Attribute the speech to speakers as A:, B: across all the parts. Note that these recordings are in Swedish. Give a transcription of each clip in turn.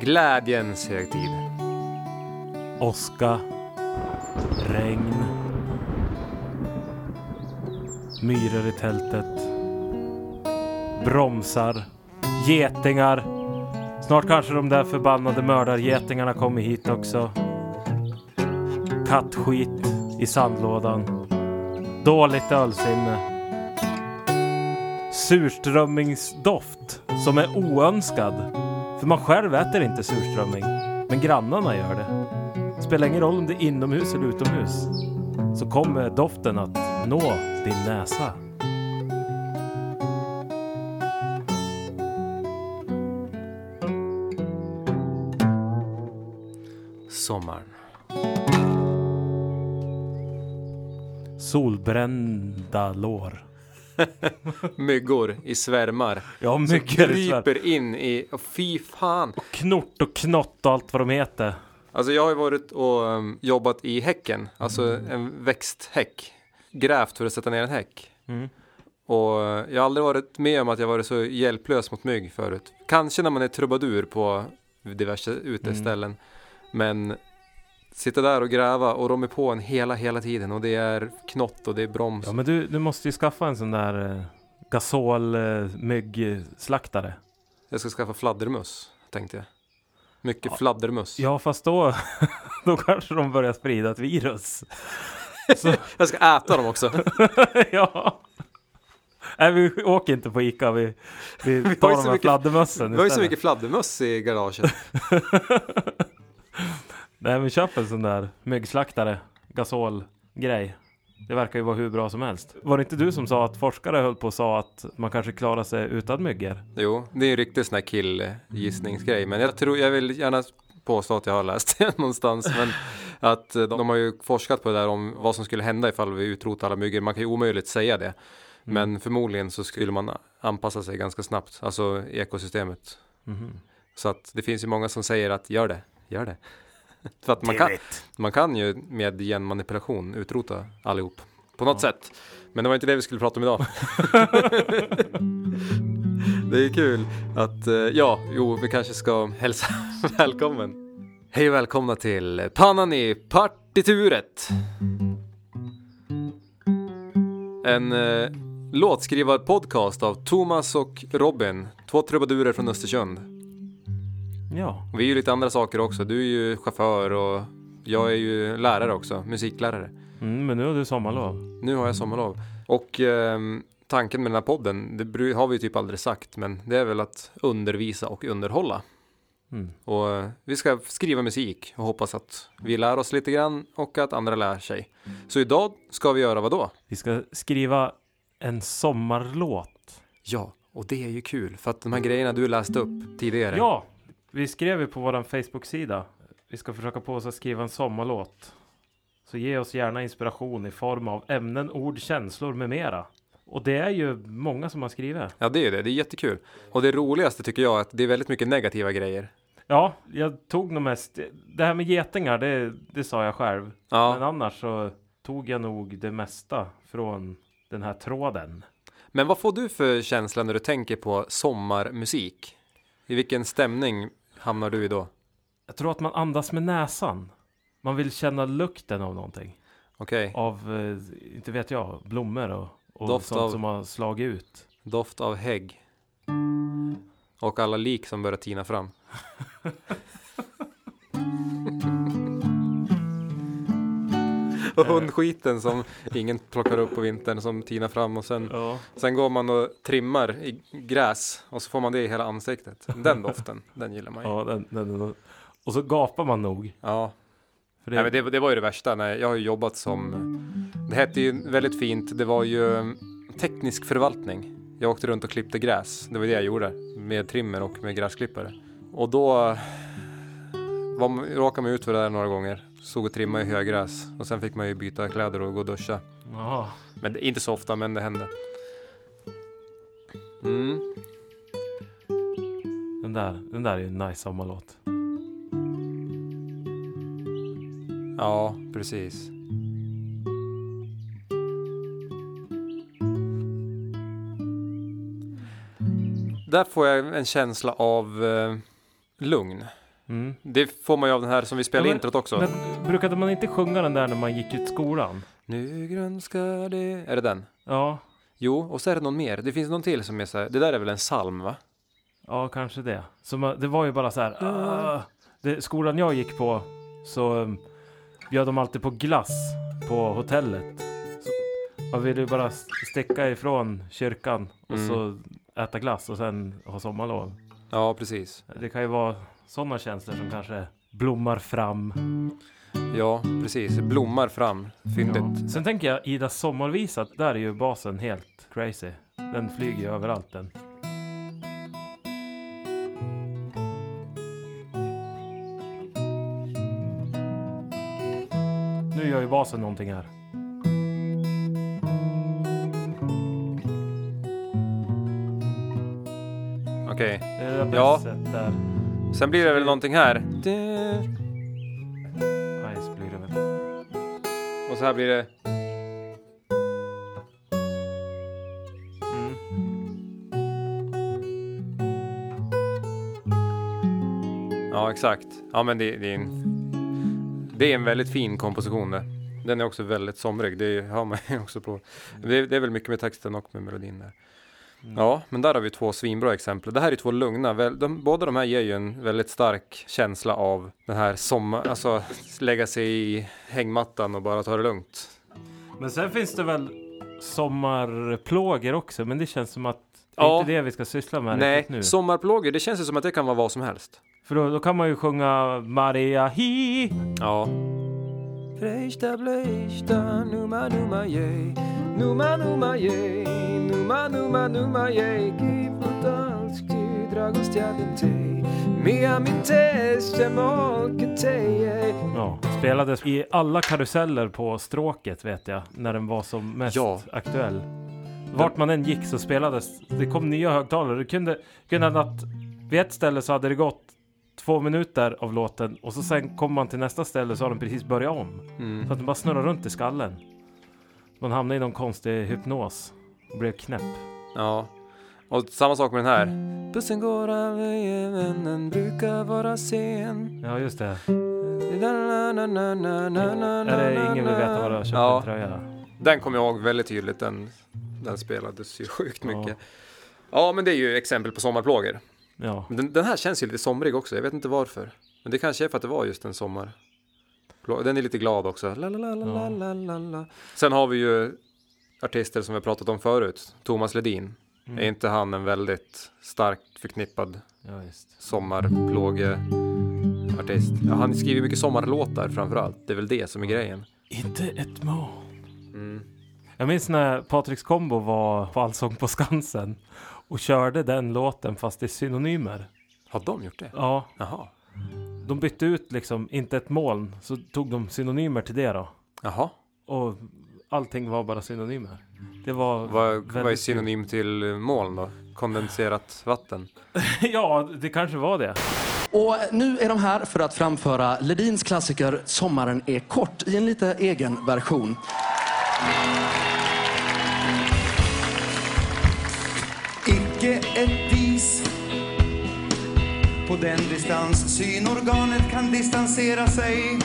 A: Glädjens högtid.
B: Åska. Regn. Myror i tältet. Bromsar. Getingar. Snart kanske de där förbannade mördargetingarna kommer hit också. Kattskit i sandlådan. Dåligt ölsinne. Surströmmingsdoft som är oönskad. För man själv äter inte surströmming. Men grannarna gör det. Spelar ingen roll om det är inomhus eller utomhus. Så kommer doften att nå din näsa.
A: Sommaren.
B: Solbrända lår.
A: Myggor i svärmar.
B: Ja, mycket i Sverige.
A: kryper in i... Och fy fan.
B: Knort och knott och allt vad de heter.
A: Alltså jag har ju varit och um, jobbat i häcken. Alltså en växthäck. Grävt för att sätta ner en häck.
B: Mm.
A: Och jag har aldrig varit med om att jag varit så hjälplös mot mygg förut. Kanske när man är trubadur på diverse uteställen. Men sitta där och gräva och de är på en hela, hela tiden. Och det är knott och det är broms.
B: Ja, men du, du måste ju skaffa en sån där eh, gasol eh.
A: Jag ska skaffa fladdermöss, tänkte jag. Mycket
B: Ja.
A: fladdermöss.
B: Ja, fast då, då kanske de börjar sprida ett virus. Så,
A: Jag ska äta dem också.
B: ja. Nej, vi åker inte på Ica. Vi, vi
A: har
B: tar de här
A: mycket-
B: fladdermössen
A: Vi har ju så mycket fladdermöss i garaget.
B: Nej, men köp en sån där myggslaktare, gasolgrej. Det verkar ju vara hur bra som helst. Var det inte du som sa att forskare höll på och sa att man kanske klarar sig utan myggor?
A: Jo, det är en riktig sån här killgissningsgrej. Men jag tror, jag vill gärna påstå att jag har läst det någonstans. Men att eh, de, de har ju forskat på det där om vad som skulle hända ifall vi utrotar alla myggor. Man kan ju omöjligt säga det. Men förmodligen så skulle man anpassa sig ganska snabbt. Alltså ekosystemet.
B: Mhm.
A: Så att det finns ju många som säger att gör det, gör det. För att man kan, man kan ju med genmanipulation utrota allihop. På något sätt. Men det var inte det vi skulle prata om idag. det är kul att, eh, ja, jo, vi kanske ska hälsa välkommen. Hej och välkomna till Pannan i partituret. En eh, låtskrivarpodcast av Thomas och Robin, två trubadurer från Östersund.
B: Ja,
A: Vi är ju lite andra saker också. Du är ju chaufför och jag är ju lärare också, musiklärare.
B: mm, men nu har du sommarlov.
A: Nu har jag sommarlov. Och ehm, tanken med den här podden, det har vi ju typ aldrig sagt, men det är väl att undervisa och underhålla.
B: Mm.
A: Och eh, vi ska skriva musik och hoppas att vi lär oss lite grann och att andra lär sig. Så idag ska vi göra vad då?
B: Vi ska skriva en sommarlåt.
A: Ja, och det är ju kul för att de här grejerna du läste upp tidigare.
B: Ja, vi skrev ju på vår Facebook-sida. Vi ska försöka på oss att skriva en sommarlåt. Så ge oss gärna inspiration i form av ämnen, ord, känslor med mera. Och det är ju många som har skrivit.
A: Ja, det är ju det. Det är jättekul. Och det roligaste tycker jag är att det är väldigt mycket negativa grejer.
B: Ja, jag tog nog mest. Det här med getingar, det, det sa jag själv.
A: Ja.
B: Men annars så tog jag nog det mesta från den här tråden.
A: Men vad får du för känsla när du tänker på sommarmusik? I vilken stämning hamnar du i då?
B: Jag tror att man andas med näsan. Man vill känna lukten av någonting.
A: Okej,
B: Av, eh, inte vet jag, blommor och, och
A: Doft
B: sånt
A: av-
B: som har slagit ut.
A: doft av hägg. Och alla lik som börjar tina fram. Och hundskiten som ingen plockar upp på vintern som tinar fram och sen,
B: Ja.
A: sen går man och trimmar i gräs och så får man det i hela ansiktet. Den doften, den gillar man ju.
B: Ja, den, den, den, och så gapar man nog.
A: Ja,
B: För det,
A: Nej, men det, det var ju det värsta. När jag har ju jobbat som... Det hette ju väldigt fint. Det var ju um, teknisk förvaltning. Jag åkte runt och klippte gräs. Det var det jag gjorde. Med trimmer och med gräsklippare. Och då var, man- råkade man ut för det där några gånger. Stod och trimmade i högräs. Och sen fick man ju byta kläder och gå och duscha.
B: Jaha.
A: Men det, inte så ofta, men det hände. Mm.
B: Den där, den där är en nice sommarlåt.
A: Ja, precis. Där får jag en känsla av eh, lugn.
B: Mm.
A: Det får man ju av den här som vi spelar
B: Ja,
A: introt också.
B: Men brukade man inte sjunga den där när man gick ut skolan?
A: Nu grönskar det... Är det den?
B: Ja,
A: Jo, och så är det någon mer. Det finns någon till som är så här, det där är väl en psalm va?
B: ja kanske det. Så man, det var ju bara så här. "Ah." det, skolan jag gick på så um, bjöd de alltid på glass på hotellet. Så man ville ju bara sticka ifrån kyrkan och
A: Mm.
B: så äta glass och sen ha sommarlov.
A: Ja, precis.
B: Det kan ju vara sådana känslor som kanske blommar fram.
A: Ja, precis. Blommar fram. Fyndigt.
B: Ja. Sen tänker jag Ida sommarvisa, där är ju basen helt crazy. Den flyger ju överallt den. Nu gör ju basen någonting här.
A: Okej.
B: Det är det
A: ja.
B: där.
A: Sen blir det väl någonting här.
B: Nice blir det väl.
A: Och så här blir det.
B: Mm.
A: Ja, exakt. Ja, men det, det, är en, det är en väldigt fin komposition det. Den är också väldigt somrig. Det hör man ju också på. Det, det är väl mycket med texten och med melodin där.
B: Mm.
A: Ja, men där har vi två svinbra exempel. Det här är två lugna. Väl, de, båda de här ger ju en väldigt stark känsla av den här sommar, alltså lägga sig i hängmattan och bara ta det lugnt.
B: Men sen finns det väl sommarplågor också, men det känns som att det
A: Ja.
B: är inte det vi ska syssla med
A: Nej,
B: nu.
A: sommarplågor, det känns ju som att det kan vara vad som helst.
B: För då, då kan man ju sjunga Maria hi.
A: Ja. Frejsta blejsta numa numa jej Numa numa jej Numa numa numa jej Kiputalski dragostjadentej Mia mitesja molketej
B: Ja, spelades i alla karuseller på stråket vet jag, när den var som mest
A: Ja.
B: aktuell. Vart man än gick så spelades, det kom nya högtalare. Det kunde, kunde att vid ett ställe så hade det gått två minuter av låten och så sen kom man till nästa ställe så har den precis börjat om.
A: mm.
B: Så att den bara snurrar runt i skallen. Man hamnade i någon konstig hypnos och blev knäpp.
A: Ja. Och samma sak med den här. Bussen går av vägen, vännen brukar vara sen.
B: Ja, just det.
A: Är
B: det ingen vill veta vad du har köpt
A: Ja.
B: en tröja?
A: Den kommer jag ihåg väldigt tydligt. Den, den spelades ju sjukt
B: Ja.
A: mycket. Ja, men det är ju exempel på sommarplågor.
B: Ja.
A: Men den, den här känns ju lite somrig också. Jag vet inte varför. Men det kanske är för att det var just en sommar. Den är lite glad också.
B: Ja.
A: Sen har vi ju artister som vi har pratat om förut. Thomas Ledin.
B: Mm.
A: Är inte han en väldigt starkt förknippad
B: ja,
A: sommarplågeartist? Ja, han skriver mycket sommarlåtar framför allt. Det är väl det som är grejen.
B: Inte ett mål.
A: Mm.
B: Jag minns när Patriks Kombo var på Allsång på Skansen och körde den låten fast i synonymer.
A: Har de gjort det?
B: Ja,
A: Jaha.
B: de bytte ut liksom inte ett moln så tog de synonymer till det då.
A: Jaha.
B: Och allting var bara synonymer. Det var
A: Vad, vad är synonym till eh, moln då? Kondenserat vatten?
B: ja, det kanske var det.
C: Och nu är de här för att framföra Ledins klassiker Sommaren är kort i en lite egen version.
D: Icke ett dis På den distans synorganet kan distansera sig.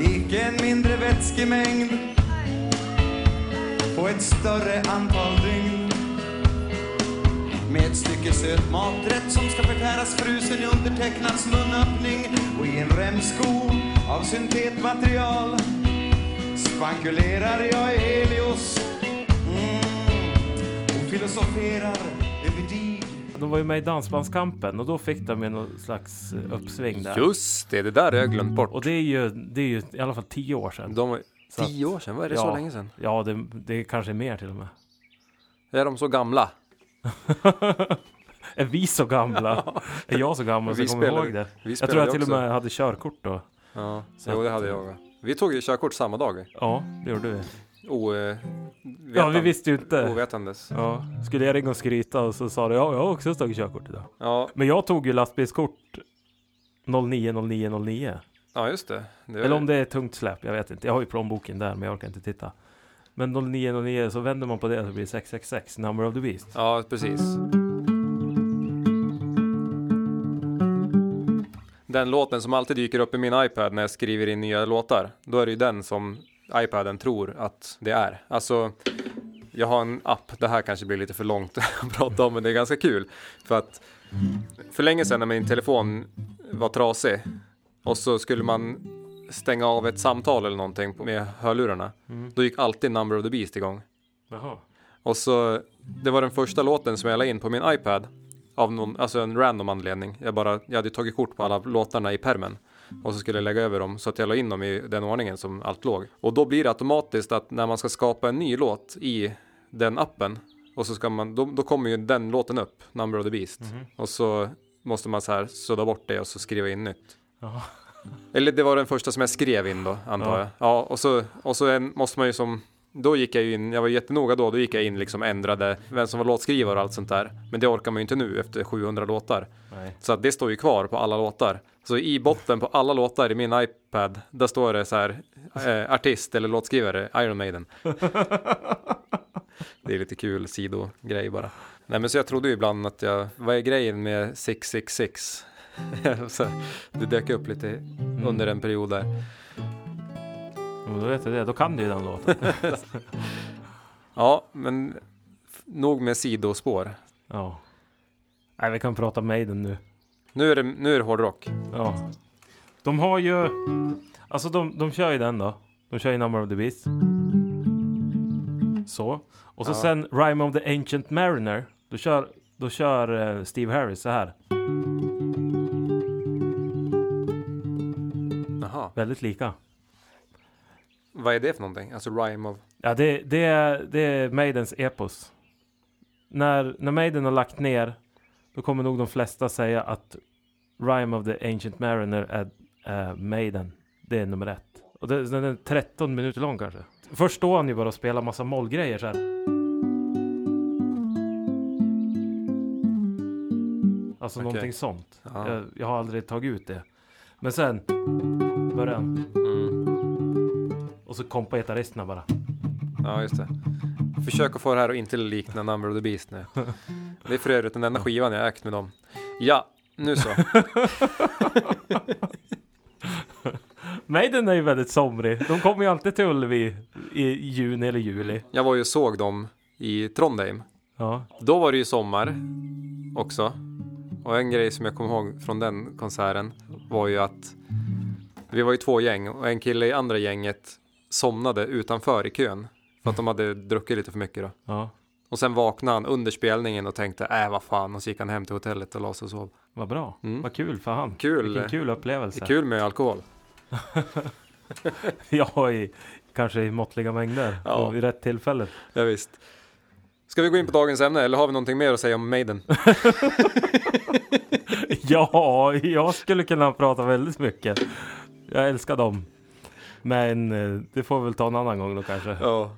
D: Icke en mindre vätskemängd. På ett större antal dygn. Med ett stycke söt maträtt som ska förtäras frusen i undertecknads munöppning. Och i en remsko av syntetmaterial. Spankulerar jag i Helios filosoferar över dig
B: De var ju med i Dansbandskampen och då fick de ju någon slags eh, uppsving där.
A: Just det, det där har jag glömt bort.
B: Och det är ju, det är ju i alla fall tio år sedan.
A: De var
B: Så
A: tio år sedan, vad är det
B: Ja.
A: så länge sedan?
B: Ja, det, det är kanske mer till och med.
A: Är de så gamla?
B: Är vi så gamla? Är jag så gammal så jag kommer ihåg det?
A: Vi
B: Jag tror jag till och med hade körkort då.
A: Ja,
B: Så
A: jo det hade jag. Vi tog ju körkort samma dag.
B: Ja, det gjorde vi.
A: O, eh,
B: Ja, vi visste ju inte.
A: Ovetandes.
B: Ja, skulle jag ringa och skryta och så sa du ja, jag har också tagit körkort idag.
A: Ja,
B: Men jag tog ju lastbilskort 090909.
A: ja, just det. det
B: Eller om det är tungt släp, jag vet inte. Jag har ju plånboken där, men jag orkar inte titta. Men 0909 så vänder man på det så blir det 666, number of the beast.
A: Ja, precis. Den låten som alltid dyker upp i min iPad när jag skriver in nya låtar, då är det ju den som iPaden tror att det är. Alltså, jag har en app, det här kanske blir lite för långt att prata om, men det är ganska kul. För att för länge sedan när min telefon var trasig och så skulle man stänga av ett samtal eller någonting med hörlurarna, då gick alltid Number of the Beast igång.
B: Jaha.
A: Och så, det var den första låten som jag la in på min iPad. Av någon, alltså en random anledning. Jag bara, jag hade tagit kort på alla låtarna i permen. Och så skulle jag lägga över dem så att jag la in dem i den ordningen som allt låg. Och då blir det automatiskt att när man ska skapa en ny låt i den appen. Och så ska man, då, då kommer ju den låten upp, Number of the Beast. Och så måste man så här sudda bort det och så skriva in nytt.
B: Jaha.
A: Eller det var den första som jag skrev in då, antar
B: Ja.
A: jag. Ja, och så, och så en, måste man ju som då gick jag ju in, jag var jättenoga då, då gick jag in liksom ändrade vem som var låtskrivare och allt sånt där. Men det orkar man ju inte nu efter 700 låtar.
B: Nej.
A: Så att det står ju kvar på alla låtar. Så i botten på alla låtar i min iPad, där står det så här eh, artist eller låtskrivare, Iron Maiden. det är lite kul sidogrej bara. Nej men så jag trodde ju ibland att jag, vad är grejen med 666? så det dök upp lite under en period där.
B: Jo, då vet jag det. Då kan du ju den låten.
A: Ja, men nog med sidospår.
B: ja. Nej, vi kan prata Maiden nu.
A: Nu är det, nu är det hårdrock.
B: Ja. De har ju... Alltså de, de kör ju den då. De kör ju Number of the Beast. Så. Och så
A: Ja.
B: sen Rime of the Ancient Mariner. Då kör, då kör eh, Steve Harris så här.
A: Jaha,
B: Väldigt lika.
A: Vad är det för någonting? Alltså rhyme of...
B: Ja, det, det, är, det är Maidens epos. När, när Maiden har lagt ner, då kommer nog de flesta säga att Rime of the Ancient Mariner är, är Maiden. Det är nummer ett. Och det, den är 13 minuter lång kanske. Först står han ju bara och spelar massa mollgrejer så här. Alltså
A: Okej.
B: någonting sånt.
A: Ja.
B: Jag, jag har aldrig tagit ut det. Men sen börjar han.
A: Mm.
B: Och så kompar gitarristerna bara.
A: Ja, just det. Försök att få det här att inte likna Number of the Beast nu. Det är för övrigt den enda skivan jag ägt med dem. Ja, nu så.
B: Maiden är ju väldigt somrig. De kommer ju alltid till Ullevi i juni eller juli.
A: Jag var ju och såg dem i Trondheim.
B: Ja.
A: Då var det ju sommar också. Och en grej som jag kommer ihåg från den konserten var ju att vi var ju två gäng och en kille i andra gänget somnade utanför i kön. För att de hade druckit lite för mycket då.
B: Ja.
A: Och sen vaknade han under spelningen och tänkte äh vad fan och så gick han hem till hotellet och la sig och sov.
B: Vad bra.
A: Mm.
B: Vad kul för han.
A: Kul.
B: Vilken kul
A: Det
B: upplevelse.
A: är kul med alkohol.
B: Ja, i, kanske i måttliga mängder.
A: Ja.
B: Och vid rätt tillfälle.
A: Ja, visst. Ska vi gå in på dagens ämne eller har vi någonting mer att säga om Maiden?
B: Ja, jag skulle kunna prata väldigt mycket. Jag älskar dem. Men eh, det får vi väl ta en annan gång då kanske.
A: Ja,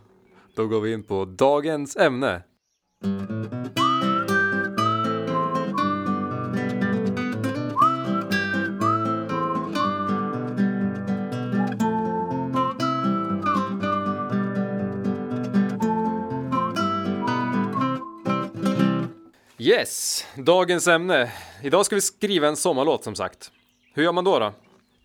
A: då går vi in på dagens ämne. Yes, dagens ämne. Idag ska vi skriva en sommarlåt som sagt. Hur gör man då då?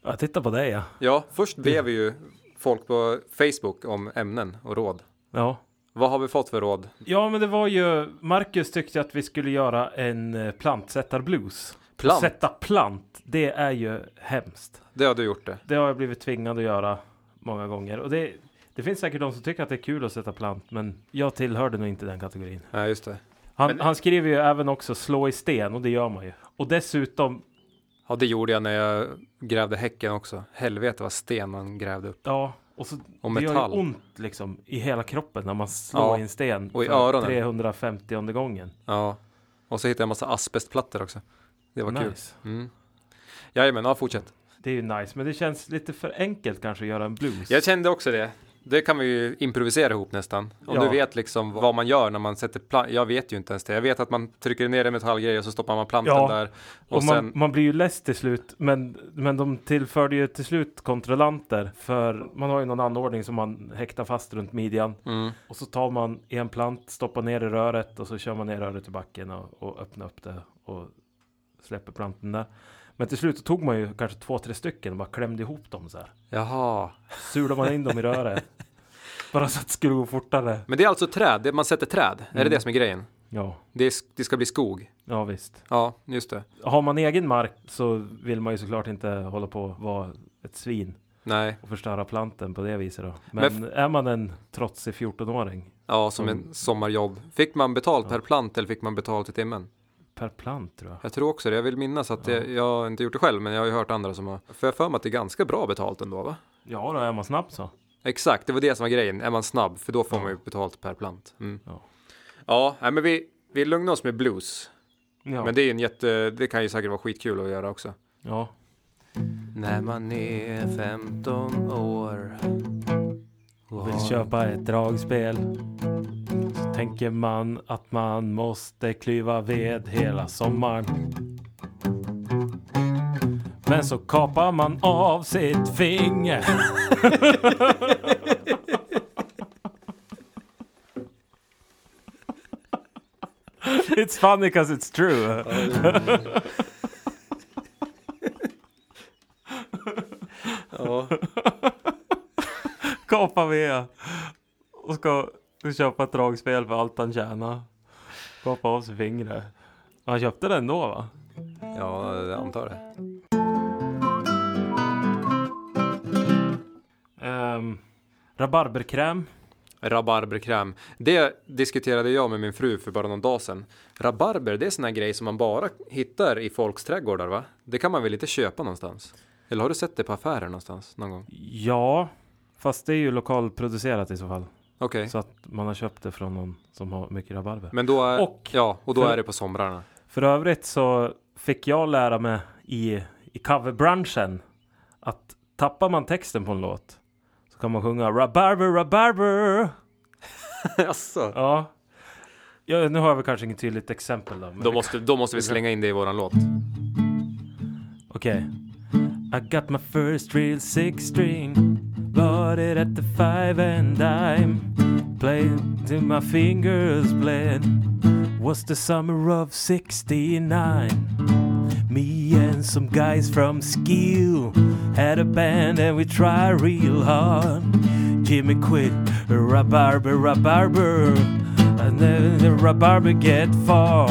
B: Jag tittar på dig ja.
A: Ja, först ber vi ju folk på Facebook om ämnen och råd.
B: Ja.
A: Vad har vi fått för råd?
B: Ja, men det var ju... Marcus tyckte att vi skulle göra en eh, plantsättarblues.
A: Plant?
B: Sätta plant, det är ju hemskt.
A: Det har du gjort det.
B: Det har jag blivit tvingad att göra många gånger. Och det, det finns säkert de som tycker att det är kul att sätta plant, men jag tillhörde nog inte den kategorin.
A: Nej, just det.
B: Han,
A: Men-
B: han skriver ju även också slå i sten och det gör man ju. Och dessutom,
A: Ja, det gjorde jag när jag grävde häcken också. Helvete vad sten man grävde upp.
B: ja, och så
A: Och
B: det gör ju ont liksom i hela kroppen när man slår
A: Ja,
B: i en sten
A: och i öronen.
B: 350 gången.
A: Ja. Och så hittade jag en massa asbestplattor också. Det var kul.
B: nice.
A: Mm. Jajamän, ja fortsätt.
B: Det är ju nice, men det känns lite för enkelt kanske att göra en blues.
A: Jag kände också det. Det kan vi ju improvisera ihop nästan. Om
B: Ja.
A: du vet liksom vad man gör när man sätter plant. Jag vet ju inte ens det. Jag vet att man trycker ner en metallgrej och så stoppar man planten
B: Ja,
A: där.
B: Och,
A: Och,
B: man,
A: sen,
B: man blir ju less till slut, men, men de tillförde ju till slut kontrollanter. För man har ju någon anordning som man häktar fast runt midjan.
A: mm,
B: Och så tar man en plant, stoppar ner i röret och så kör man ner röret i backen och, och öppnar upp det och släpper planten där. Men till slut tog man ju kanske två, tre stycken och bara klämde ihop dem så här.
A: Jaha.
B: Sulade man in dem i röret. Bara så att det skulle gå fortare.
A: Men det är alltså träd, man sätter träd. Är det
B: Mm.
A: det som är grejen?
B: Ja,
A: Det, det ska bli skog.
B: ja visst.
A: Ja, just det.
B: Har man egen mark så vill man ju såklart inte hålla på att vara ett svin
A: Nej,
B: och förstöra planten på det viset då. Men, är man en trotsig 14-åring
A: ja, som en sommarjobb. Fick man betalt per plant eller fick man betalt i timmen?
B: Per plant tror jag.
A: Jag tror också det. Jag vill minnas att det, jag har inte gjort det själv, men jag har ju hört andra som har. För jag för mig att det är ganska bra betalt ändå, va?
B: Ja, då är man snabb så.
A: Exakt, det var det som var grejen. Är man snabb, för då får
B: Ja.
A: man ju betalt per plant. Mm.
B: Ja.
A: Ja, nej, men vi, vi lugnar oss med blues.
B: Ja.
A: Men det är en jätte, det kan ju säkert vara skitkul att göra också.
B: ja.
A: När man är 15 år
B: och vill köpa ett dragspel tänker man att man måste klyva ved hela sommaren. Men så kapar man av sitt finger. It's funny because it's true.
A: Ja,
B: Kapa ved och ska köpa ett dragspel för allt han tjänar. Kapa av sig fingret. Han köpte den då va?
A: ja jag antar det.
B: Um, rabarberkräm.
A: Rabarberkräm. Det diskuterade jag med min fru för bara någon dag sedan. Rabarber, det är sån här grej som man bara hittar i folks trädgårdar va? Det kan man väl inte köpa någonstans? Eller har du sett det på affärer någonstans någon gång?
B: Ja, fast det är ju lokalproducerat i så fall.
A: Okej.
B: Så att man har köpt det från någon som har mycket rabarber.
A: Men då är,
B: Och-
A: ja, och då
B: för-
A: är det på somrarna.
B: För övrigt så fick jag lära mig i, i coverbranschen att tappar man texten på en låt så kan man sjunga rabarber, rabarber.
A: Jaså?
B: Ja. ja, nu har jag väl kanske inget tydligt exempel då. men
A: Då måste, då måste vi slänga in det i våran låt.
B: Okej. I got my first real six string It at the five and dime playing till my fingers bled Was the summer of 69 Me and some guys from Skill Had a band and we tried real hard. Jimmy quit Rabarber, rabarber And then the rabarber get far.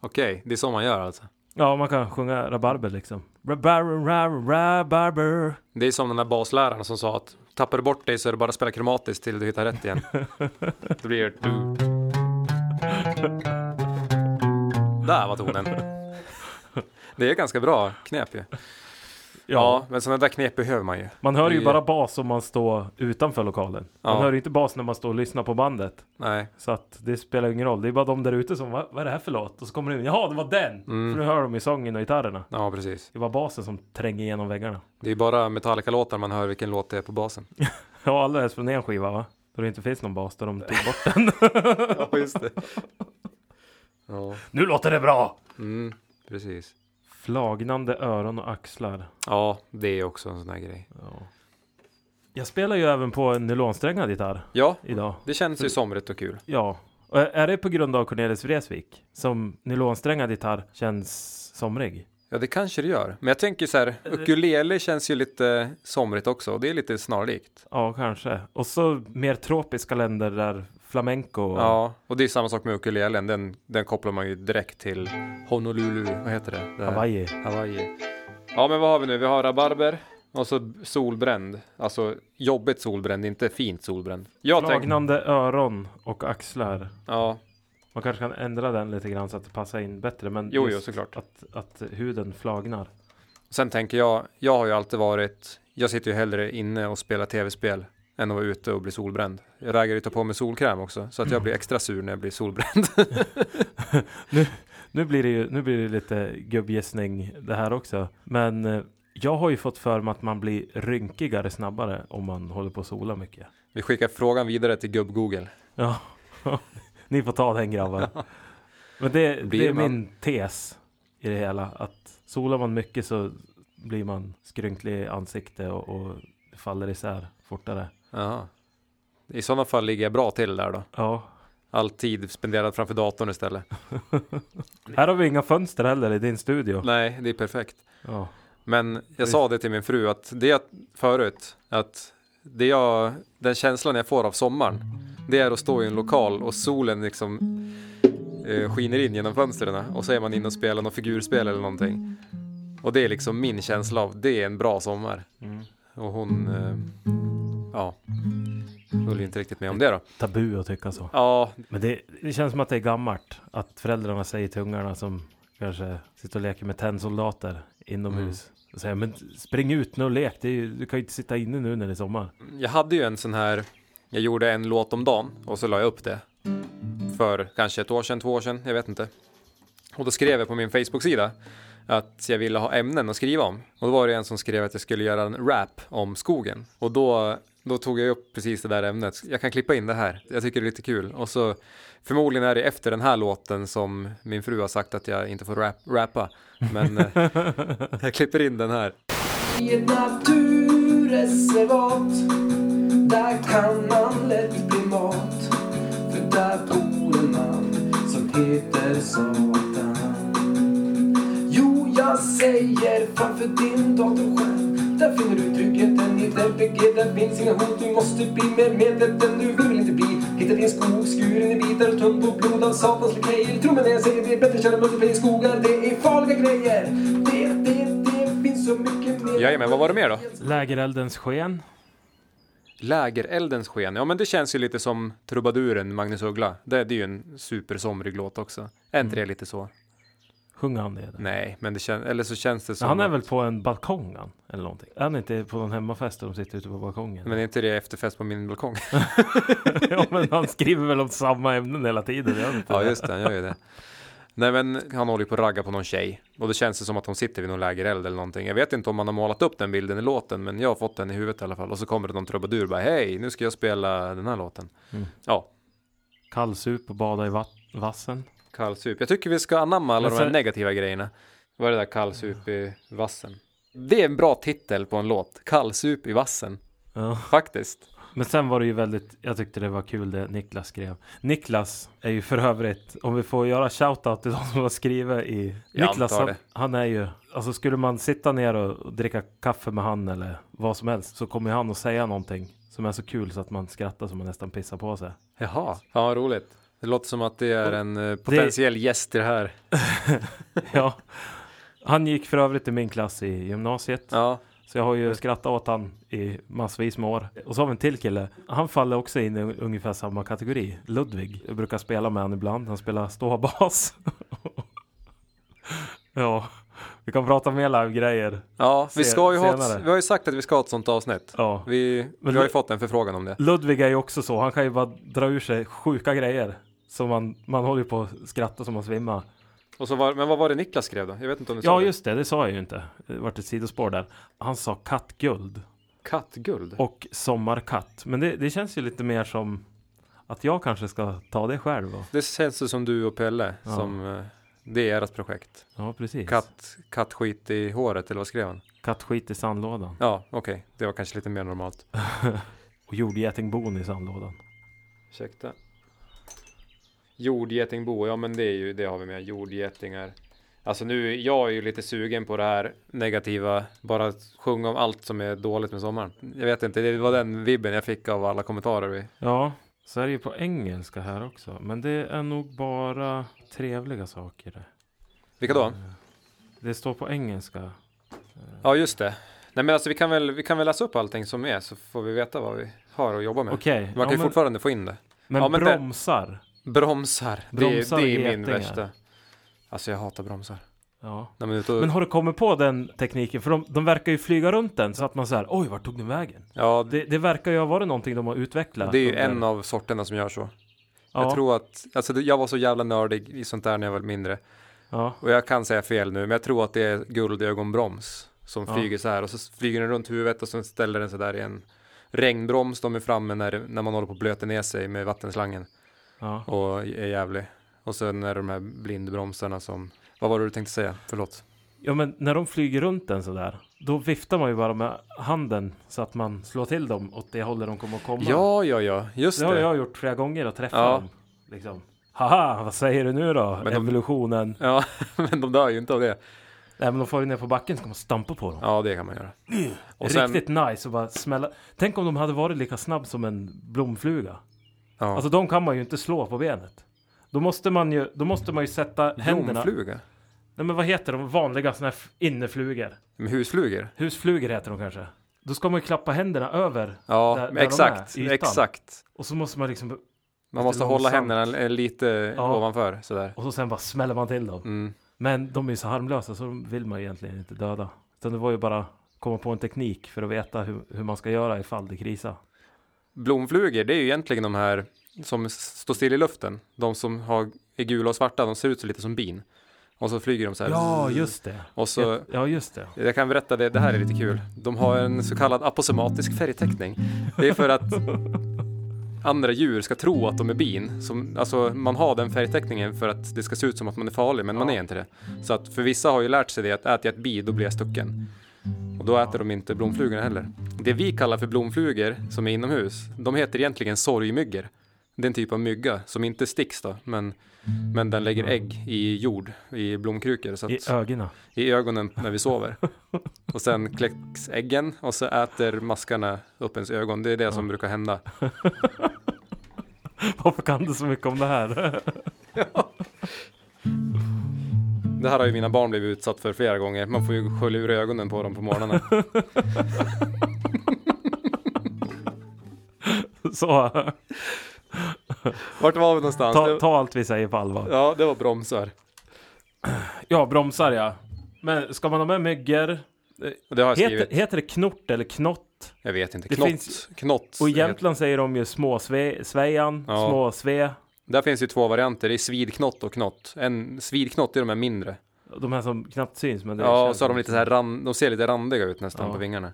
A: Okej, det är så man gör alltså.
B: Ja, man kan sjunga rabarber liksom. Rabarber, rabarber.
A: Det är som den där basläraren som sa att tappar du bort dig så är det bara att spela kromatiskt till du hittar rätt igen. Då blir det du. Där var tonen. Det är ganska bra knep ju. Ja, men sådana där knep behöver man ju.
B: Man hör ju bara bas om man står utanför lokalen. Man
A: Ja.
B: hör ju inte bas när man står och lyssnar på bandet.
A: Nej,
B: Så att det spelar ingen roll. Det är bara de där ute som, vad, vad är det här för låt? Och så kommer det in, jaha det var den!
A: Mm.
B: För nu hör de ju sången och gitarrerna.
A: ja precis.
B: Det var basen som tränger igenom väggarna.
A: Det är bara Metallica-låtar man hör vilken låt det är på basen.
B: Ja, alldeles från en skiva va? Då det inte finns någon bas, då de tog bort den.
A: Ja, just det. Ja,
B: nu låter det bra!
A: mm, precis.
B: Flagnande öron och axlar.
A: Ja, det är också en sån här grej.
B: Ja. Jag spelar ju även på en nylonsträngad gitarr
A: Ja,
B: idag.
A: det känns ju somrigt och kul.
B: Ja, och är det på grund av Cornelis Vreeswijk som nylonsträngad gitarr känns somrig?
A: Ja, det kanske det gör. Men jag tänker så här, ukulele känns ju lite somrigt också och det är lite snarlikt.
B: Ja, kanske. Och så mer tropiska länder där flamenco.
A: Ja, och det är samma sak med ukulelen. Den, den kopplar man ju direkt till Honolulu, vad heter det? det?
B: Hawaii.
A: Hawaii. Ja, men vad har vi nu? Vi har rabarber och så solbränd. Alltså jobbigt solbränd, inte fint solbränd. Jag
B: Flagnande öron och axlar.
A: ja,
B: Man kanske kan ändra den lite grann så att det passar in bättre. Men
A: jo, jo, såklart.
B: Att, att huden flagnar.
A: Sen tänker jag, jag har ju alltid varit, jag sitter ju hellre inne och spelar tv-spel än att vara ute och bli solbränd. Jag vägrar ju ta på mig solkräm också, så att jag blir extra sur när jag blir solbränd.
B: Nu blir det ju nu blir det lite gubbgissning det här också. Men eh, jag har ju fått för mig att man blir rynkigare snabbare om man håller på att sola mycket.
A: Vi skickar frågan vidare till gubb-Google.
B: Ja, ni får ta den grabbar. Men det, det är
A: man-
B: min tes i det hela. Att solar man mycket så blir man skrynklig i ansikte och, och faller isär fortare.
A: Jaha. I sådana fall ligger jag bra till där då.
B: Ja,
A: all tid spenderad framför datorn istället.
B: Här har vi inga fönster heller i din studio.
A: Nej, det är perfekt.
B: Ja.
A: Men jag sa det till min fru att det jag, förut, att det jag, den känslan jag får av sommaren, det är att stå i en lokal och solen liksom eh, skiner in genom fönstren och så är man inne och spelar något figurspel eller någonting. Och det är liksom min känsla av det är en bra sommar.
B: Mm.
A: Och hon, eh, ja, höll inte riktigt med om det då.
B: Tabu att tycka så.
A: Ja,
B: Men det, det känns som att det är gammalt. Att föräldrarna säger till ungarna som kanske sitter och leker med tennsoldater inomhus. Och säger men spring ut nu och lek. Ju, du kan ju inte sitta inne nu när det är sommar.
A: jag hade ju en sån här, jag gjorde en låt om dagen och så la jag upp det. För kanske ett år sedan, två år sedan, jag vet inte. Och då skrev jag på min Facebook-sida att jag ville ha ämnen att skriva om. Och då var det en som skrev att jag skulle göra en rap om skogen. Och då, då tog jag upp precis det där ämnet. Jag kan klippa in det här. Jag tycker det är lite kul. Och så förmodligen är det efter den här låten som min fru har sagt att jag inte får rap, rappa. Men eh, jag klipper in den här.
E: I ett naturreservat Där kan man lätt bli mat För där bor en man som heter Jo, jag säger framför din datorskärm Där finner du tryggheten i ett RPG Där finns inga hot, du måste bli mer medveten Du vill inte bli Hitta din skog, skuren i bitar och tunn på blod av satans lakejer Tro mig när jag säger det är bättre att köra multiplayer i skogar Det är farliga grejer Det, det, det finns så mycket mer
A: Jajamän, vad var det mer då?
B: Lägereldens sken.
A: Lägereldens sken, ja men det känns ju lite som trubaduren Magnus Uggla. Det, det är ju en supersomrig låt också. Är inte det lite så?
B: Sjunger han det? där?
A: Nej, men det känns, eller så känns det som
B: han är
A: att-
B: väl på en balkong han, eller någonting? Är han inte på någon hemmafest och de sitter ute på balkongen?
A: Men är inte det efterfest på min balkong?
B: ja men han skriver väl om samma ämnen hela tiden? inte
A: ja,
B: det?
A: just det, han gör ju det. Nej men han håller ju på att ragga på någon tjej. Och då känns det som att hon sitter vid någon lägereld eller någonting. Jag vet inte om man har målat upp den bilden i låten, men jag har fått den i huvudet i alla fall. Och så kommer det någon trubadur och bara hej, nu ska jag spela den här låten.
B: Mm.
A: Ja,
B: Kallsup och bada i vassen.
A: Kallsup. Jag tycker vi ska anamma alla
B: Men
A: de här
B: sen-
A: negativa grejerna. Vad är det där kallsup i vassen? Det är en bra titel på en låt. Kallsup i vassen.
B: Ja.
A: Faktiskt.
B: Men sen var det ju väldigt, jag tyckte det var kul det Niklas skrev. Niklas är ju för övrigt, om vi får göra shoutout till de som har skrivit i...
A: Jag
B: Niklas, han, han är ju, alltså skulle man sitta ner och, dricka kaffe med han eller vad som helst så kommer han att säga någonting som är så kul så att man skrattar så man nästan pissar på sig.
A: Jaha, ja roligt. Det låter som att det är en eh, potentiell gäst i det här.
B: ja. Han gick för övrigt i min klass i gymnasiet.
A: Ja,
B: Så jag har ju skrattat åt han i massvis med år. Och så har vi en till kille. Han faller också in i ungefär samma kategori. Ludvig. Jag brukar spela med honom ibland. Han spelar ståbas. ja, vi kan prata mer live-grejer.
A: ja vi, ska ju ha ett, vi har ju sagt att vi ska ha ett sånt avsnitt.
B: Ja.
A: Vi, vi har ju
B: det-
A: fått en förfrågan om det.
B: Ludvig är ju också så. Han kan ju bara dra ur sig sjuka grejer. Så man, man håller ju på att skratta som man svimmar.
A: Och så var, men vad var det Niklas skrev då? Jag vet inte om du
B: Ja,
A: sa
B: just det. Det sa jag ju inte. Det vart ett sidospår där. Han sa kattguld.
A: Kattguld.
B: och sommarkatt. Men det, det känns ju lite mer som att jag kanske ska ta det själv. Och,
A: Det känns ju som du och Pelle
B: Ja.
A: som eh, det är ert projekt.
B: ja, precis.
A: Katt, kattskit i håret eller vad skrev han?
B: Kattskit i sandlådan.
A: Ja, okej. Det var kanske lite mer normalt.
B: Och jordgetingbon i sandlådan.
A: Ursäkta. Jordgetingbo, ja men det är ju, det har vi med. Jordgetingar. Alltså nu, jag är ju lite sugen på det här negativa, bara sjunga om allt som är dåligt med sommaren. Jag vet inte, det var den vibben jag fick av alla kommentarer. Vi.
B: Ja, så är det ju på engelska här också. Men det är nog bara trevliga saker.
A: Vilka då?
B: Det står på engelska.
A: Ja, just det. Nej men alltså vi kan väl, vi kan väl läsa upp allting som är så får vi veta vad vi har att jobba med.
B: Okej,
A: Man
B: ja,
A: kan ju
B: men,
A: fortfarande få in det.
B: men,
A: ja, men
B: bromsar.
A: Bromsar,
B: Bromsar
A: det, är- det är min
B: getingar.
A: värsta. Alltså jag hatar bromsar.
B: Ja.
A: Nej, men, då,
B: Men har du kommit på den tekniken? För de, de verkar ju flyga runt den så att man säger oj, vart tog den vägen?
A: ja,
B: Det, det verkar ju ha varit någonting de har utvecklat.
A: det är ju
B: under-
A: en av sorterna som gör så.
B: ja,
A: Jag tror att, alltså jag var så jävla nördig i sånt där när jag var mindre.
B: ja.
A: Och jag kan säga fel nu, men jag tror att det är guldögonbroms som flyger så här och så flyger den runt huvudet och så ställer den sig där i en regnbroms de är framme när, när man håller på att blöta ner sig med vattenslangen
B: ja.
A: och är jävlig. Och sen är det de här blindbromsarna som, vad var det du tänkte säga? Förlåt.
B: Ja men när de flyger runt den sådär Då viftar man ju bara med handen Så att man slår till dem åt det hållet de kommer att komma
A: Ja, ja, ja, just
B: Det har
A: det.
B: jag gjort flera gånger och träffat
A: Ja.
B: dem liksom. Haha, vad säger du nu då?
A: Men de-
B: Evolutionen.
A: Ja, men de dör ju inte av det.
B: Nej men de får ju ner på backen så kan man stampa på dem.
A: Ja, det kan man göra. Och sen,
B: Riktigt nice att bara smälla. Tänk om de hade varit lika snabb som en blomfluga.
A: Ja.
B: Alltså de kan man ju inte slå på benet. Då måste man ju, då måste man ju sätta händerna...
A: Blomfluga?
B: Nej men vad heter de vanliga såna här inneflugor?
A: Med husflugor?
B: Husflugor heter de kanske. Då ska man ju klappa händerna över
A: Ja,
B: Där-
A: men
B: där de
A: exakt.
B: är, ytan.
A: exakt.
B: och så måste man liksom
A: Man måste
B: Lite
A: hålla
B: långsamt.
A: händerna lite
B: Ja.
A: ovanför sådär.
B: och så sen bara smäller man till dem.
A: Mm.
B: Men de är ju så harmlösa så de vill man egentligen inte döda. Utan det var ju bara komma på en teknik för att veta hur, hur man ska göra ifall det krisar.
A: Blomflugor, det är ju egentligen de här som står still i luften. De som har, är gula och svarta, de ser ut så lite som bin. Och så flyger de så här.
B: Ja, just det.
A: Och så,
B: Ja, just det.
A: jag kan berätta det, det här är lite kul. De har en så kallad aposematisk färgteckning. Det är för att andra djur ska tro att de är bin. Som, alltså man har den färgteckningen för att det ska se ut som att man är farlig, men man
B: Ja.
A: är inte det. Så att för vissa har ju lärt sig det att äter jag ett bi, då blir jag stucken. Och då äter de inte blomflugorna heller. Det vi kallar för blomflugor, som är inomhus, de heter egentligen sorgmyggor. Det är en typ av mygga som inte sticks då, men, men den lägger ägg i jord, i blomkrukor. Så
B: I ögonen.
A: i ögonen när vi sover. Och sen kläcks äggen och så äter maskarna upp ens ögon. Det är det som brukar hända.
B: Varför kan du så mycket om det här?
A: Det här har ju mina barn blivit utsatt för flera gånger. Man får ju skölja ur ögonen på dem på morgonen.
B: så,
A: Vart var vi någonstans?
B: ta, ta allt vi säger på allvar.
A: Ja, det var bromsar.
B: Ja, bromsar ja. Men ska man ha med myggor?
A: Och det har jag skrivit.
B: Heter, heter det knort eller knott?
A: Jag vet inte.
B: Det
A: Knott.
B: finns-
A: Knott.
B: Och i Jämtland säger de ju småsvejan,
A: Ja.
B: småsve.
A: Där finns ju två varianter. Det är svidknott och knott. En svidknott är de här mindre.
B: De här som knappt syns. Men det
A: Ja, och så har de lite så här rand, de ser lite randiga ut nästan
B: Ja.
A: på vingarna.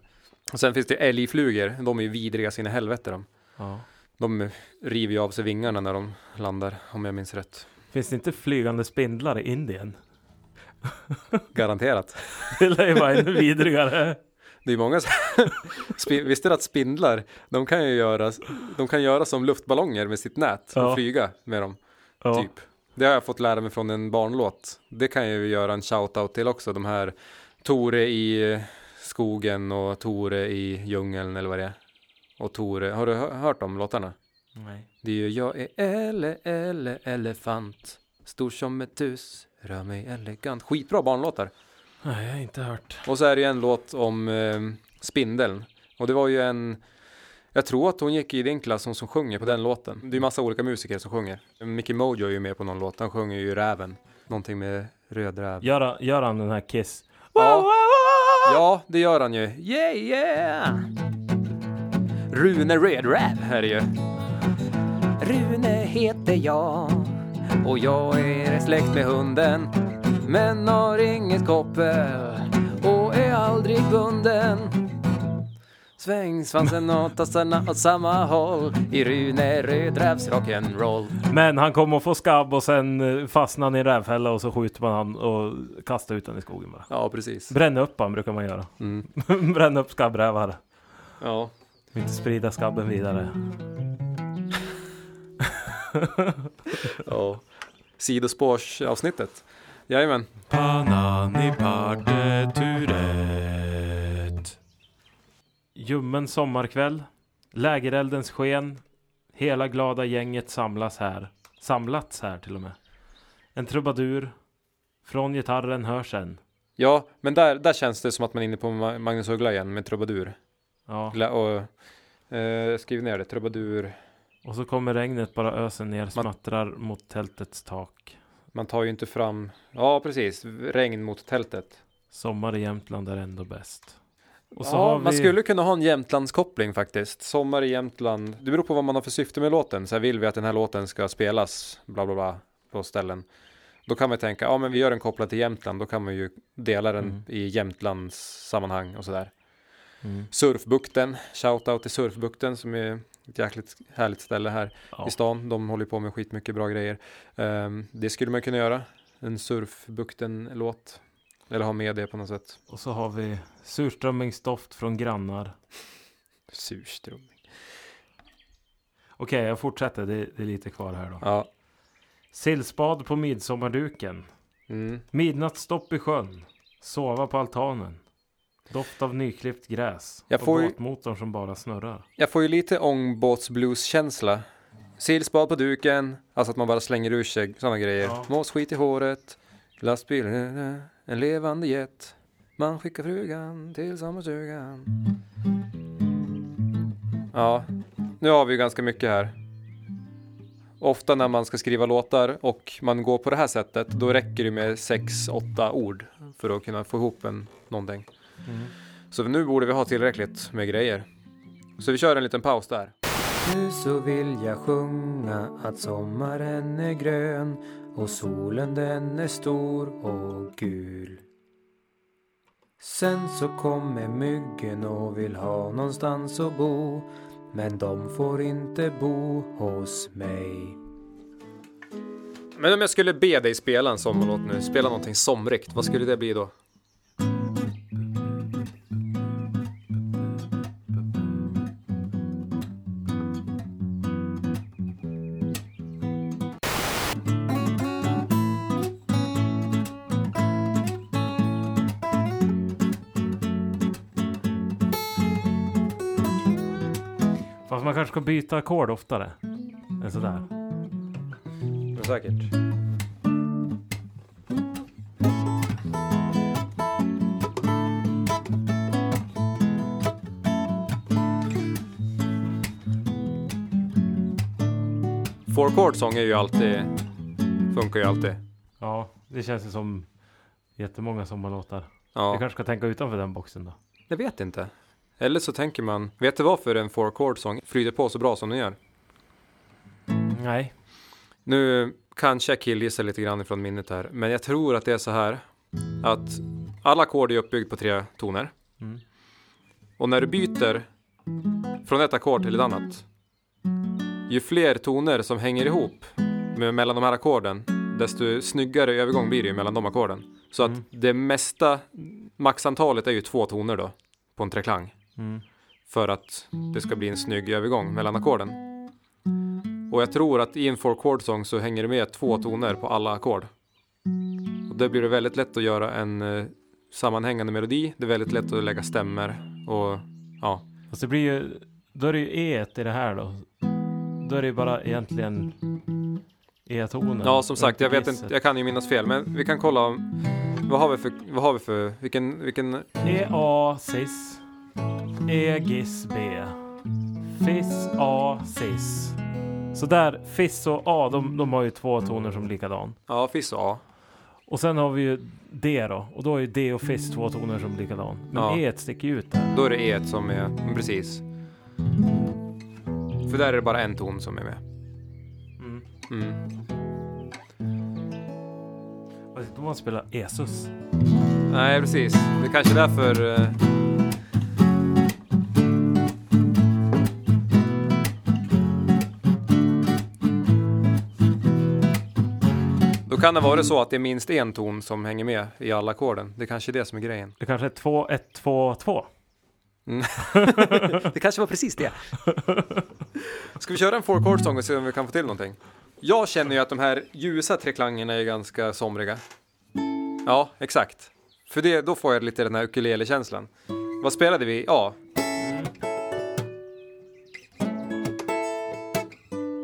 A: Och sen finns det älgflugor. De är ju vidriga sina helvete de.
B: Ja.
A: De river ju av sig vingarna när de landar, om jag minns rätt.
B: Finns det inte flygande spindlar i Indien?
A: Garanterat.
B: Det lär ju vara ännu vidrigare.
A: Det är många som... Spi- Visste du att spindlar, de kan ju göra, de kan göra som luftballonger med sitt nät och
B: Ja.
A: flyga med dem,
B: Ja.
A: typ. Det har jag fått lära mig från en barnlåt. Det kan jag ju göra en shout-out till också, de här Tore i skogen och Tore i djungeln eller vad det är. Och Tore, har du hö- hört de låtarna?
B: Nej.
A: Det är ju jag är elle, elle, elefant, stor som ett hus, rör mig elegant. Skitbra barnlåtar.
B: Nej, jag har inte hört.
A: Och så är det ju en låt om eh, spindeln. Och det var ju en, jag tror att hon gick i din klass, hon som sjunger på den låten. Det är ju massa olika musiker som sjunger. Mickey Mojo är ju med på någon låt, han sjunger ju Räven. Någonting med röd räv.
B: Gör, han- gör han den här Kiss?
A: Ja. Ja, det gör han ju. Yeah, yeah! Rune Red Räv är det ju. Rune heter jag och jag är släkt med hunden men har inget koppel och är aldrig bunden. Sväng svansen och tassarna åt samma håll i Rune Rödrävs rock'n'roll.
B: Men han kommer att få skabb och sen eh, fastnar han i en rävfälla och så skjuter man han och kastar ut den i skogen bara.
A: Ja, precis.
B: Bränna upp han brukar man göra.
A: Mm.
B: Bränna upp skabbrävar.
A: Ja.
B: Inte sprida skabben vidare.
A: ja. Sidospårsavsnittet. Jajamän.
B: Panani partituret. Ljummen sommarkväll. Lägereldens sken. Hela glada gänget samlas här. Samlats här till och med. En trubadur. Från gitarren hörs en.
A: Ja, men där, där känns det som att man är inne på Ma- Magnus Uggla igen med trubadur.
B: Ja.
A: Lä- Och, eh, skriv ner det, trubadur.
B: Och så kommer regnet bara öser ner.
A: Man-
B: Smattrar mot tältets tak.
A: Man tar ju inte fram, ja precis, regn mot tältet.
B: Sommar i Jämtland är ändå bäst.
A: Ja,
B: vi...
A: Man skulle kunna ha en Jämtlandskoppling faktiskt. Sommar i Jämtland. Det beror på vad man har för syfte med låten. Så här vill vi att den här låten ska spelas, bla bla bla, på ställen. Då kan man tänka, ja men vi gör den kopplad till Jämtland. Då kan man ju dela den
B: Mm.
A: i Jämtlands sammanhang och sådär.
B: Mm.
A: Surfbukten, shoutout till Surfbukten som är ett jäkligt härligt ställe här
B: Ja.
A: i stan. De håller på med skitmycket bra grejer. Ehm, det skulle man kunna göra. En Surfbukten-låt. Eller ha med det på något sätt.
B: Och så har vi surströmmingsdoft från grannar.
A: Surströmming.
B: Okej, jag fortsätter. Det, det är lite kvar här då.
A: Ja,
B: Sillspad på midsommarduken.
A: Mm.
B: Midnattsstopp i sjön. Sova på altanen. Doft av nyklippt gräs.
A: Jag
B: och
A: får ju-
B: båtmotorn som bara snurrar.
A: Jag får ju lite ångbåtsblues-känsla. Sillspad på duken, alltså att man bara slänger ur sig sådana grejer.
B: Ja.
A: Måsskit i håret, lastbilen, en levande jet. Man skickar frugan till sommarstugan. Ja, nu har vi ju ganska mycket här. Ofta när man ska skriva låtar och man går på det här sättet, då räcker det med sex, åtta ord för att kunna få ihop en någonting. Så nu borde vi ha tillräckligt med grejer. Så vi kör en liten paus där. Nu så vill jag sjunga att sommaren är grön och solen den är stor och gul. Sen så kommer myggen och vill ha någonstans att bo men de får inte bo hos mig. Men om jag skulle be dig spela en sommarlåt nu, spela någonting somrigt, vad skulle det bli då?
B: Kanske ska byta ackord oftare. Än sådär.
A: Säkert. Four chord song är ju alltid, funkar ju alltid.
B: Ja, det känns ju som jättemånga sommarlåtar.
A: Ja.
B: Jag kanske ska tänka utanför den boxen då.
A: Jag vet inte. Eller så tänker man, vet du varför en four chord song flyter på så bra som den gör?
B: Nej.
A: Nu kanske jag killgissar lite grann ifrån minnet här, men jag tror att det är så här att alla ackord är uppbyggd på tre toner.
B: Mm.
A: Och när du byter från ett ackord till ett annat, ju fler toner som hänger ihop med, mellan de här ackorden, desto snyggare övergång blir det ju mellan de ackorden. Så att
B: Mm.
A: det mesta, maxantalet är ju två toner då, på en treklang.
B: Mm.
A: För att det ska bli en snygg övergång mellan ackorden. Och jag tror att i en four chord song så hänger det med två toner på alla ackord. Och det blir det väldigt lätt att göra en eh, sammanhängande melodi. Det är väldigt lätt att lägga stämmer och ja,
B: Fast det blir ju, då är det ju E i det här då. Då är det ju bara egentligen E-tonen.
A: Ja, som sagt, jag vet inte, jag kan ju minnas fel, men vi kan kolla om, vad har vi för, vad har vi för, vilken, vilken,
B: E, A, cis. E, gis, B. Fiss, A, cis. Så där, Fiss och A, de, de har ju två toner som likadan.
A: ja, Fiss och A.
B: Och sen har vi ju D då. Och då är ju D och Fiss två toner som likadan. Men
A: Ja.
B: E sticker ju ut där.
A: Då är det E som är, mm, precis. För där är det bara en ton som är med.
B: Mm.
A: Mm.
B: Och Då man spelar E-sus.
A: Nej, precis. Det är kanske är därför... eh, kan det vara så att det är minst en ton som hänger med i alla ackorden. Det är kanske är det som är grejen.
B: Det kanske är 2, 1, 2, 2.
A: Det kanske var precis det. Ska vi köra en four chord song och se om vi kan få till någonting? Jag känner ju att de här ljusa treklangerna är ganska somriga. Ja, exakt. För det, då får jag lite den här ukulele-känslan. Vad spelade vi? Ja.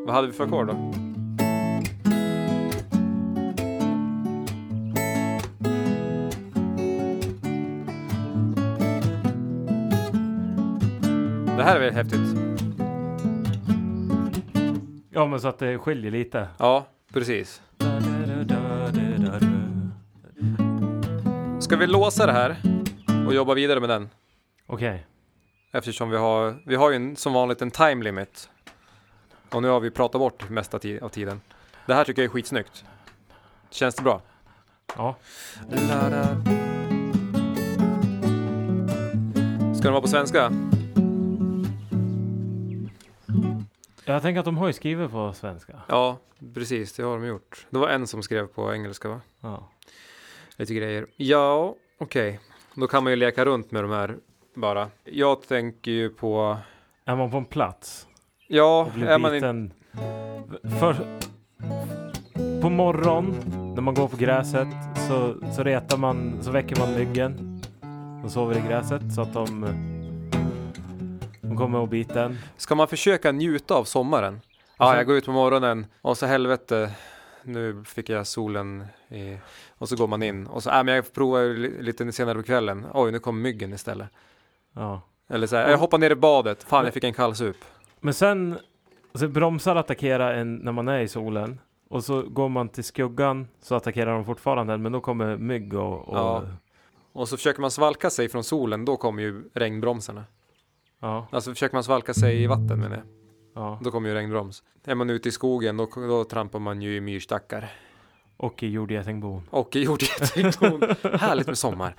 A: Vad hade vi för ackord då? Här är väl häftigt?
B: Ja, men så att det skiljer lite.
A: Ja, precis. Ska vi låsa det här och jobba vidare med den?
B: Okej.
A: Eftersom vi har, vi har ju en, som vanligt en time limit. Och nu har vi pratat bort mesta ti- av tiden. Det här tycker jag är skitsnyggt. Känns det bra?
B: Ja.
A: Ska den vara på svenska?
B: Jag tänker att de har ju skrivit på svenska.
A: Ja, precis. Det har de gjort. Det var en som skrev på engelska va?
B: Ja.
A: Lite grejer. Ja, okej. Då kan man ju leka runt med de här bara. Jag tänker ju på...
B: Är man på en plats
A: Ja,
B: och blir
A: är man inte...
B: biten... För... på morgon när man går på gräset så, så retar man, så väcker man myggen. De sover i gräset så att de kommer och biter en.
A: Ska man försöka njuta av sommaren? Ja, jag går ut på morgonen och så helvete, nu fick jag solen i, och så går man in och så, äh, men jag provar li- lite senare på kvällen. Oj, nu kom myggen istället.
B: Ja.
A: Eller så här, jag hoppar ner i badet, fan jag fick en kallsup.
B: Men sen så bromsar attackerar en när man är i solen. Och så går man till skuggan så attackerar de fortfarande en, men då kommer mygg och... och
A: Ja. Och så försöker man svalka sig från solen, då kommer ju regnbromsarna.
B: Ja,
A: Alltså försöker man svalka sig i vatten menar jag,
B: ja.
A: då kommer ju regnbroms. Är man ute i skogen, då, då trampar man ju i myrstackar.
B: Och i jordgetingbon.
A: Och i jordgetingtorn. Härligt med sommar.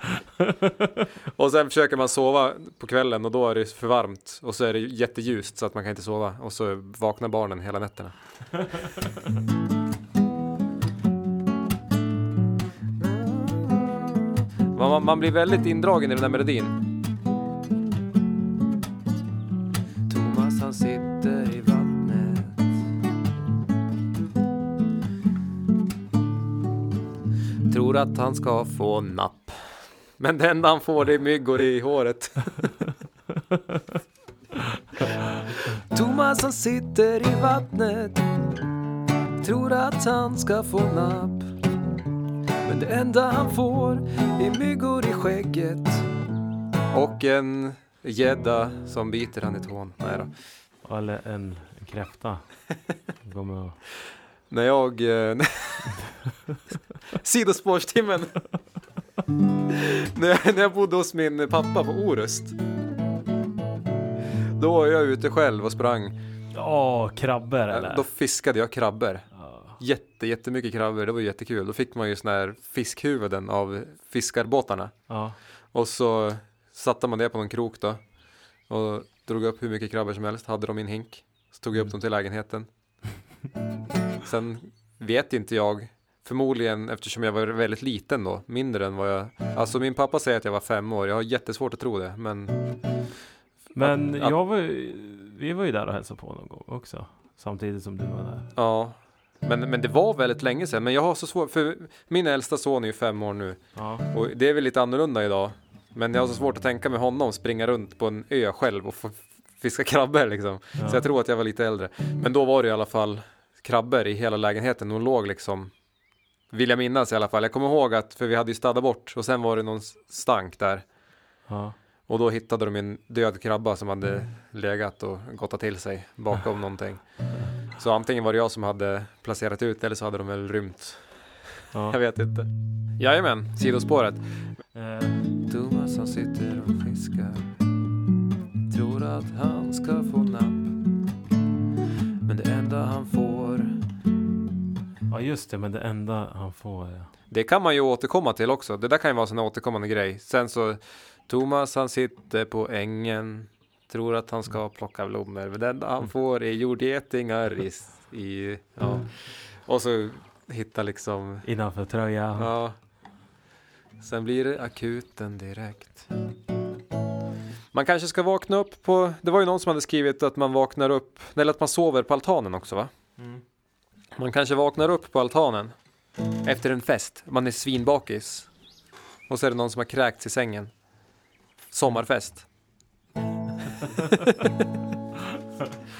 A: och sen försöker man sova på kvällen och då är det för varmt. Och så är det jätteljust så att man kan inte sova. Och så vaknar barnen hela nätterna. Man, man blir väldigt indragen i den där melodin. Han sitter i vattnet Tror att han ska få napp. Men det enda han får det är myggor i håret. Thomas han sitter i vattnet. Tror att han ska få napp. Men det enda han får är myggor i skägget. Och en gädda som biter han i tån. Nej då.
B: Eller en, en kräfta. Kommer och...
A: När jag... Eh, sidospårstimmen. när, jag, när jag bodde hos min pappa på Orust. Då var jag ute själv och sprang.
B: Åh, krabbor eller?
A: Då fiskade jag krabbor.
B: Ja.
A: Jätte, jättemycket krabbor. Det var jättekul. Då fick man ju såna här fiskhuvuden av fiskarbåtarna.
B: ja.
A: Och så satte man det på någon krok då. Och drog upp hur mycket krabbor som helst. Hade dem i en hink. Så tog jag upp dem till lägenheten. Sen vet inte jag. Förmodligen eftersom jag var väldigt liten då. Mindre än vad jag. Alltså min pappa säger att jag var fem år. Jag har jättesvårt att tro det. Men
B: Men
A: Att- att-
B: jag var vi var ju där och hälsade på någon gång också. Samtidigt som du var där.
A: ja. Men, men det var väldigt länge sedan. Men jag har så svårt. För min äldsta son är ju fem år nu.
B: Ja.
A: Och det är väl lite annorlunda idag. Men jag har så svårt att tänka mig honom springa runt på en ö själv och fiska krabbor liksom.
B: Ja.
A: Så jag tror att jag var lite äldre. Men då var det i alla fall krabbor i hela lägenheten. De låg liksom, vill jag minnas i alla fall. Jag kommer ihåg att, för vi hade ju städat bort och sen var det någon stank där.
B: Ja.
A: Och då hittade de en död krabba som hade legat och gottat till sig bakom någonting. Så antingen var det jag som hade placerat ut eller så hade de väl rymt.
B: Ja.
A: Jag vet inte. Jajamän, sidospåret.
B: Eh,
A: Thomas han sitter och fiskar. Tror att han ska få napp. Men det enda han får
B: ja just det, men det enda han får är...
A: Det kan man ju återkomma till också. Det där kan ju vara en sån här återkommande grej. Sen så Thomas han sitter på ängen. Tror att han ska plocka blommor. Men det enda han får är jordgetingar i, i ja. Och så hitta liksom
B: Innanför tröjan.
A: Ja. Sen blir det akuten direkt. Man kanske ska vakna upp på, det var ju någon som hade skrivit att man vaknar upp, eller att man sover på altanen också va?
B: Mm.
A: Man kanske vaknar upp på altanen efter en fest, man är svinbakis. Och så är det någon som har kräkts i sängen. Sommarfest.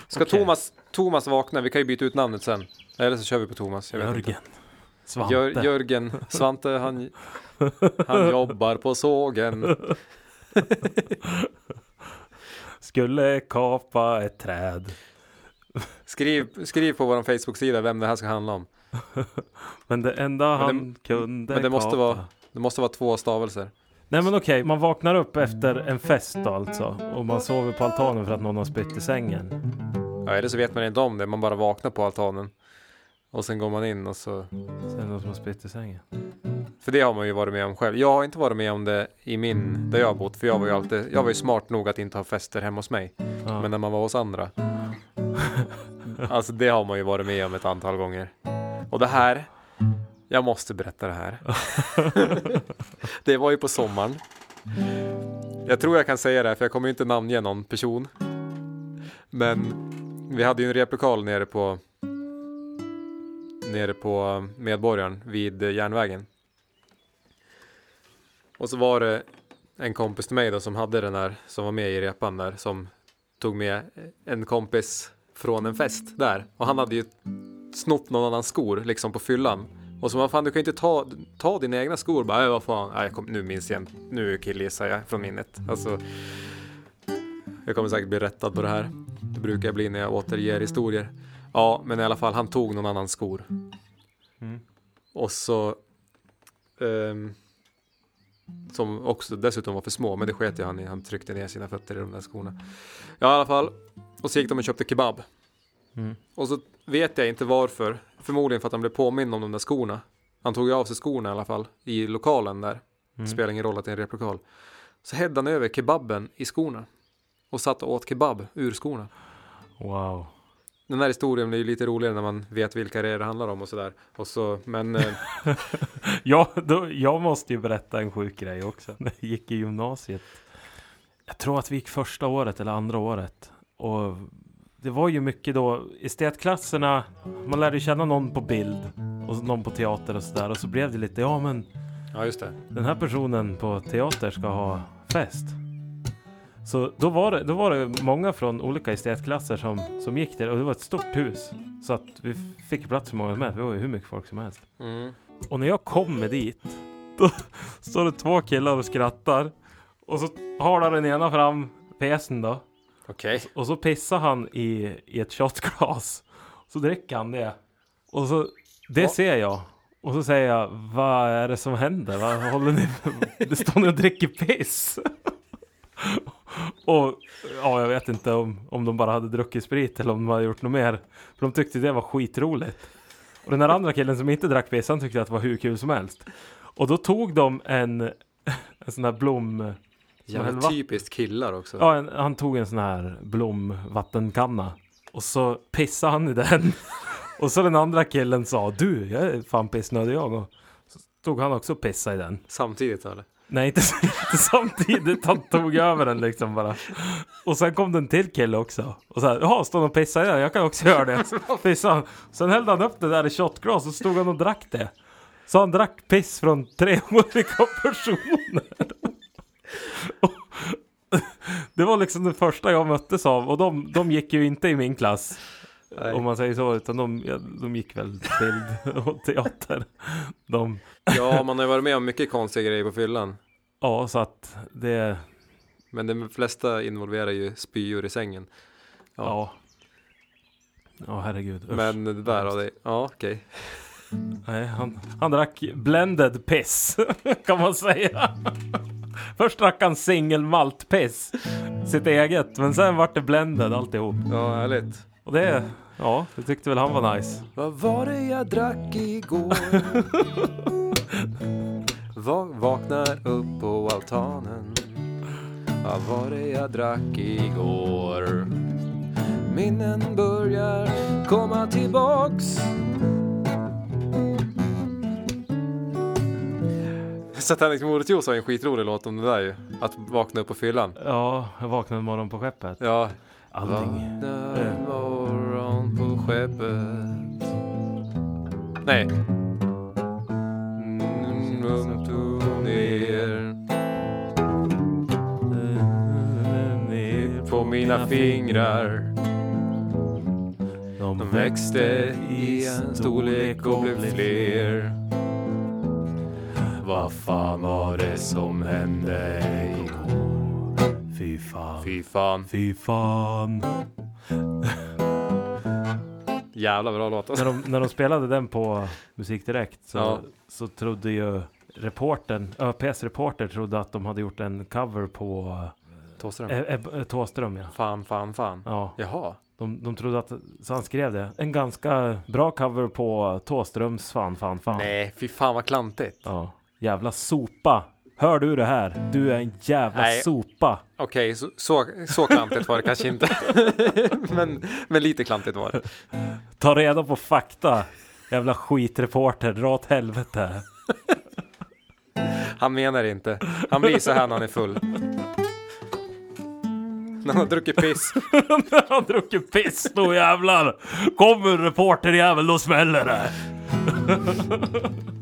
A: Ska
B: Okej.
A: Thomas, Thomas vakna? Vi kan ju byta ut namnet sen. Eller så kör vi på Thomas. Jag.
B: Jörgen. Svante.
A: Jör, Jörgen, Svante han, han jobbar på sågen.
B: Skulle kapa ett träd.
A: Skriv, skriv på vår Facebook-sida vem det här ska handla om.
B: Men det enda
A: det-
B: han kunde
A: men det måste
B: kapa.
A: vara- Det måste vara två stavelser.
B: Nej men okej, man vaknar upp efter en fest då alltså. Och man sover på altanen för att någon har spytt i sängen.
A: Ja, eller så vet man inte om det, man bara vaknar på altanen. Och sen går man in och så.
B: Det någon som har spytt i sängen.
A: För det har man ju varit med om själv. Jag har inte varit med om det i min, där jag har bott. För jag var ju alltid, jag var ju smart nog att inte ha fester hemma hos mig.
B: Ja.
A: Men när man var hos andra. Alltså det har man ju varit med om ett antal gånger. Och det här, jag måste berätta det här. det var ju på sommaren. Jag tror jag kan säga det här, för jag kommer ju inte namnge någon person. Men vi hade ju en replokal nere på nere på Medborgaren vid järnvägen. Och så var det en kompis till mig då som hade den där, som var med i repan där, som tog med en kompis från en fest där. Och han hade ju snott någon annans skor liksom på fyllan. Och så vad fan, du kan ju inte ta, ta dina egna skor. Bara, äh, vad fan, nej, jag kom, nu minns jag inte. Nu killgissar jag från minnet. Alltså, jag kommer säkert bli rättad på det här. Det brukar jag bli när jag återger historier. Ja, men i alla fall, han tog någon annans skor.
B: Mm.
A: Och så... ehm, som också dessutom var för små, men det sket ju han i. Han tryckte ner sina fötter i de där skorna. Ja, i alla fall. Och så gick de och köpte kebab.
B: Mm.
A: Och så vet jag inte varför. Förmodligen för att han blev påmind om de där skorna. Han tog ju av sig skorna i alla fall i lokalen där.
B: Mm.
A: Spelar ingen roll att det är en replokal. Så hädde han över kebaben i skorna. Och satt och åt kebab ur skorna.
B: Wow.
A: Den här historien blir ju lite roligare när man vet vilka det är det handlar om och sådär. Och så, men eh,
B: Ja, då, jag måste ju berätta en sjuk grej också. När jag gick i gymnasiet. Jag tror att vi gick första året eller andra året. Och det var ju mycket då estetklasserna. Man lärde känna någon på bild och någon på teater och sådär. Och så blev det lite, ja men
A: ja just det.
B: den här personen på teater ska ha fest. Så då var det, då var det många från olika estetklasser som, som gick där och det var ett stort hus. Så att vi fick plats för många med. Det var ju hur mycket folk som helst.
A: Mm.
B: Och när jag kommer dit, då står det två killar och skrattar. Och så har den ena fram pesen då.
A: Okej.
B: Och så pissar han i, i ett shotglas. Så dricker han det. Och så, det
A: Ja.
B: ser jag. Och så säger jag, vad är det som händer? Vad håller ni Det står ni och dricker piss. och ja, jag vet inte om, om de bara hade druckit sprit eller om de hade gjort något mer. För de tyckte det var skitroligt. Och den här andra killen som inte drack piss, han tyckte att det var hur kul som helst. Och då tog de en, en sån här blom...
A: Jävla typiskt killar också.
B: Ja, en, han tog en sån här blomvattenkanna. Och så pissade han i den. Och så den andra killen sa du, jag är fan pissnödig jag. Och så tog han också och pissade i den.
A: Samtidigt eller?
B: Nej, inte, inte samtidigt. Han tog över den liksom bara. Och sen kom den till kille också. Och så här, jaha, står han och pissar i den? Jag kan också göra det. Pissa. Sen hällde han upp det där i shotglas och stod han och drack det. Så han drack piss från tre olika personer. Och det var liksom det första jag möttes av. Och de, de gick ju inte i min klass.
A: Nej.
B: Om man säger så. Utan de, ja, de gick väl bild och teater. De,
A: Ja, man har ju varit med om mycket konstiga grejer på fyllan.
B: ja, så att det...
A: Men de flesta involverar ju spyor i sängen. Ja.
B: Ja. Ja, herregud. Usch.
A: Men det där av det, ja okej.
B: Nej, han, han drack blended piss, kan man säga. Först drack han single malt piss, sitt eget, men sen vart det blended alltihop.
A: Ja, härligt.
B: Och det, ja, det tyckte väl han var nice.
A: Vad var det jag drack igår? Va vaknar upp på altanen. Vad var det jag drack igår? Minnen börjar komma tillbaks. Satanic Mordetjuice har ju en skitrolig låt om det där ju. Att vakna upp på fyllan.
B: Ja, jag vaknade morgon på skeppet.
A: Ja.
B: Allting.
A: Vaknar morgon på skeppet. Nej. Mm, upp och ner. På mina fingrar. De växte i en storlek och blev fler. Vad fan var det som hände igår?
B: Fy fan.
A: Fy fan.
B: Fy fan.
A: Jävla bra låt alltså.
B: När de, när de spelade den på Musik Direkt så,
A: Ja.
B: så trodde ju reportern, ÖPS reporter trodde att de hade gjort en cover på
A: Thåström.
B: äh, äh, Thåström ja.
A: Fan, fan, fan.
B: Ja,
A: Jaha.
B: de, de trodde att, så han skrev det. En ganska bra cover på Thåströms fan, fan, fan.
A: Nej, fy fan vad klantigt.
B: Ja, jävla sopa. Hör du det här? Du är en jävla
A: Nej.
B: sopa.
A: Okej, så, så, så klantigt var det kanske inte. men, men lite klantigt var det.
B: Ta reda på fakta. Jävla skitreporter, dra åt helvete.
A: Han menar inte. Han blir så här när han är full. När han har druckit piss.
B: När han druckit piss då jävlar. Kommer reporterjävel, då smäller det.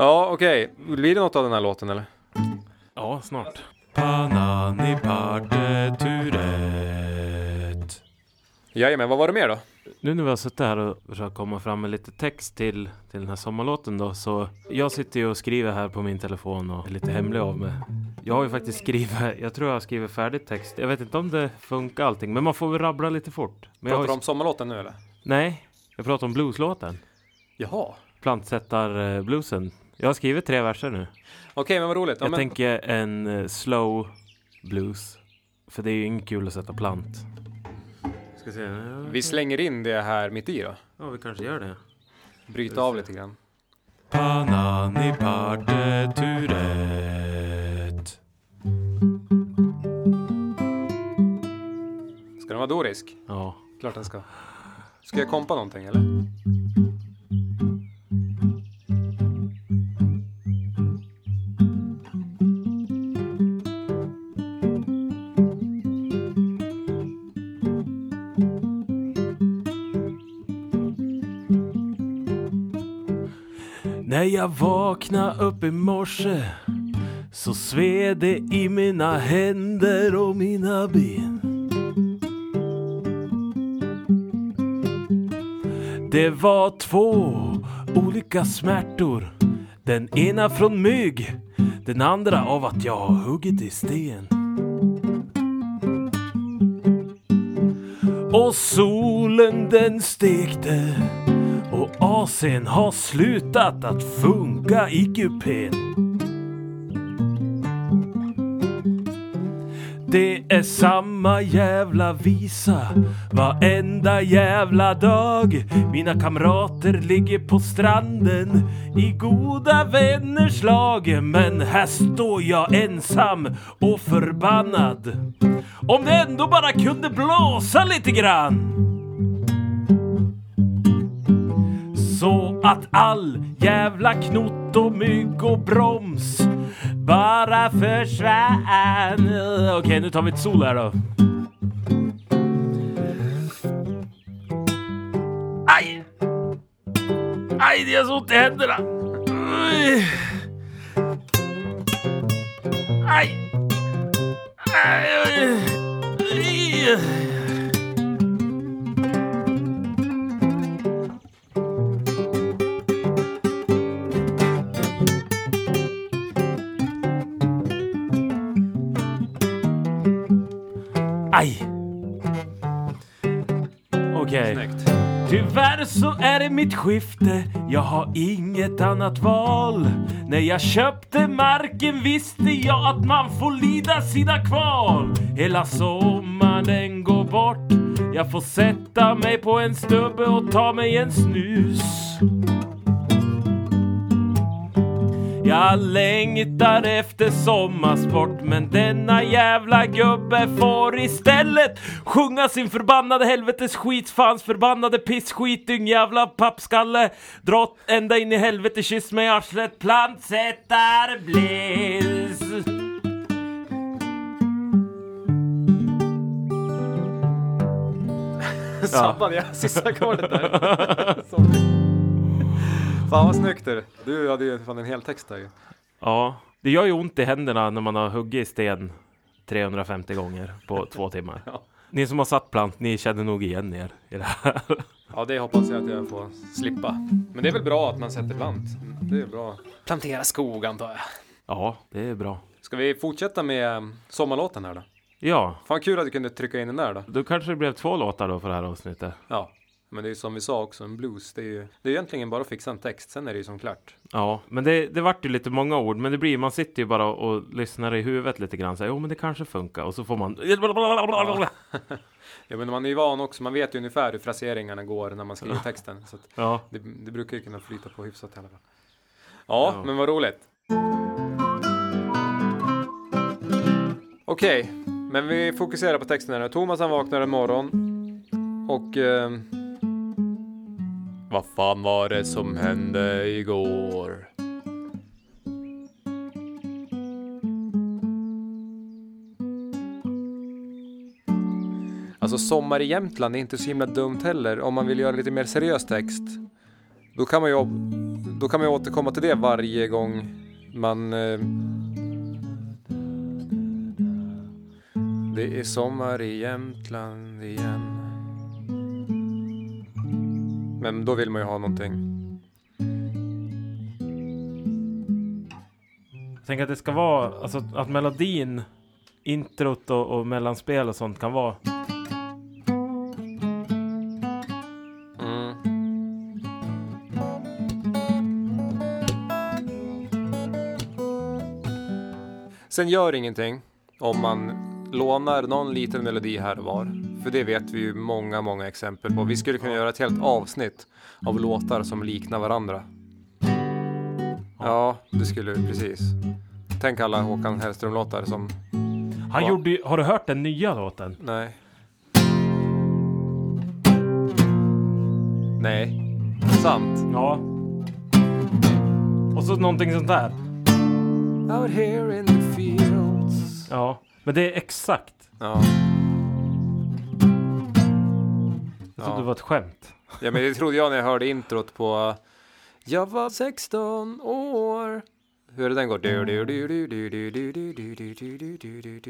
A: Ja, okej. Blir det något av den här låten eller?
B: Ja, snart. Panani.
A: Jajamän, vad var det mer då?
B: Nu när vi har suttit här och försökt komma fram med lite text till, till den här sommarlåten då så jag sitter ju och skriver här på min telefon och är lite hemlig av mig. Jag har ju faktiskt skrivit, jag tror jag har skrivit färdigt text. Jag vet inte om det funkar allting men man får väl rabbla lite fort. Men jag har
A: Pratar
B: ju,
A: du om sommarlåten nu eller?
B: Nej, jag pratar om blueslåten.
A: Jaha.
B: Plantsättar-bluesen. Jag har skrivit tre verser nu.
A: Okej, men vad roligt. Ja,
B: Jag
A: men,
B: tänker en eh, slow blues. För det är ju inget kul att sätta plant. Ska se.
A: Vi slänger in det här mitt i då.
B: Ja, vi kanske gör det.
A: Bryta av lite grann.
B: Panani parteturet.
A: Ska den vara dorisk?
B: Ja.
A: Klart den ska. Ska jag kompa någonting eller?
B: När jag vaknade upp i morse så sved det i mina händer och mina ben. Det var två olika smärtor. Den ena från mygg, den andra av att jag har huggit i sten. Och solen den stekte och AC'n har slutat att funka i kupén. Det är samma jävla visa varenda jävla dag. Mina kamrater ligger på stranden i goda vänners lag. Men här står jag ensam och förbannad. Om det ändå bara kunde blåsa lite grann. Så att all jävla knott och mygg och broms bara försvann. Okej, nu tar vi ett sol här då. Aj! Aj, det gör så ont i händerna. Aj! Aj! Aj! Aj. Okej.
A: Snyggt.
B: Tyvärr så är det mitt skifte, jag har inget annat val. När jag köpte marken visste jag att man får lida sina kval. Hela sommaren går bort, jag får sätta mig på en stubbe och ta mig en snus. Jag längtar efter sommarsport men denna jävla gubbe får istället sjunga sin förbannade helvetes skit, fans förbannade pissskit, jävla pappskalle. Dra ända in i helvete, kyss mig i arslet, plantsättar bliss.
A: Sabbade jag sista ackordet där? Fan vad snyggt du. Du hade ju fan en hel text där ju.
B: Ja, det gör ju ont i händerna när man har huggit i sten 350 gånger på två timmar.
A: Ja.
B: Ni som har satt plant, ni känner nog igen er i det här.
A: Ja, det hoppas jag att jag får slippa. Men det är väl bra att man sätter plant. Det är bra. Plantera skog antar jag.
B: Ja, det är bra.
A: Ska vi fortsätta med sommarlåten här då?
B: Ja,
A: Fan kul att du kunde trycka in den där då.
B: då kanske det blev två låtar då för det här avsnittet.
A: Ja. Men det är ju som vi sa också, en blues. Det är ju det är egentligen bara att fixa en text, sen är det ju som klart.
B: Ja, men det, det vart ju lite många ord, men det blir man sitter ju bara och lyssnar i huvudet lite grann. Så, jo, men det kanske funkar och så får man.
A: Ja, men man är ju van också, man vet ju ungefär hur fraseringarna går när man skriver texten. Så
B: Ja,
A: det, det brukar ju kunna flyta på hyfsat i alla fall. Ja,
B: Ja.
A: men vad roligt. Okej, men vi fokuserar på texten här nu. Thomas han vaknar en morgon och... Eh, vad fan var det som hände igår? Alltså Sommar i Jämtland är inte så himla dumt heller om man vill göra lite mer seriös text. Då kan man ju, då kan man ju återkomma till det varje gång man... Eh, det är sommar i Jämtland igen. Men då vill man ju ha någonting.
B: Jag tänker att det ska vara, alltså att melodin, introt och, och mellanspel och sånt kan vara
A: Mm. Sen gör ingenting om man lånar någon liten melodi här och var. För det vet vi ju många, många exempel på. Vi skulle kunna göra ett helt avsnitt av låtar som liknar varandra. Ja, det skulle vi precis. Tänk alla Håkan Hellström-låtar som...
B: Han
A: Ja.
B: gjorde ju, har du hört den nya låten?
A: Nej. Nej. Sant.
B: Ja. Och så någonting sånt där.
A: Out here in the fields.
B: Ja. Men det är exakt.
A: Ja.
B: Jag trodde
A: ja.
B: det var ett skämt.
A: Ja, men det trodde jag när jag hörde introt på Jag var 16 år. Hur är det den går?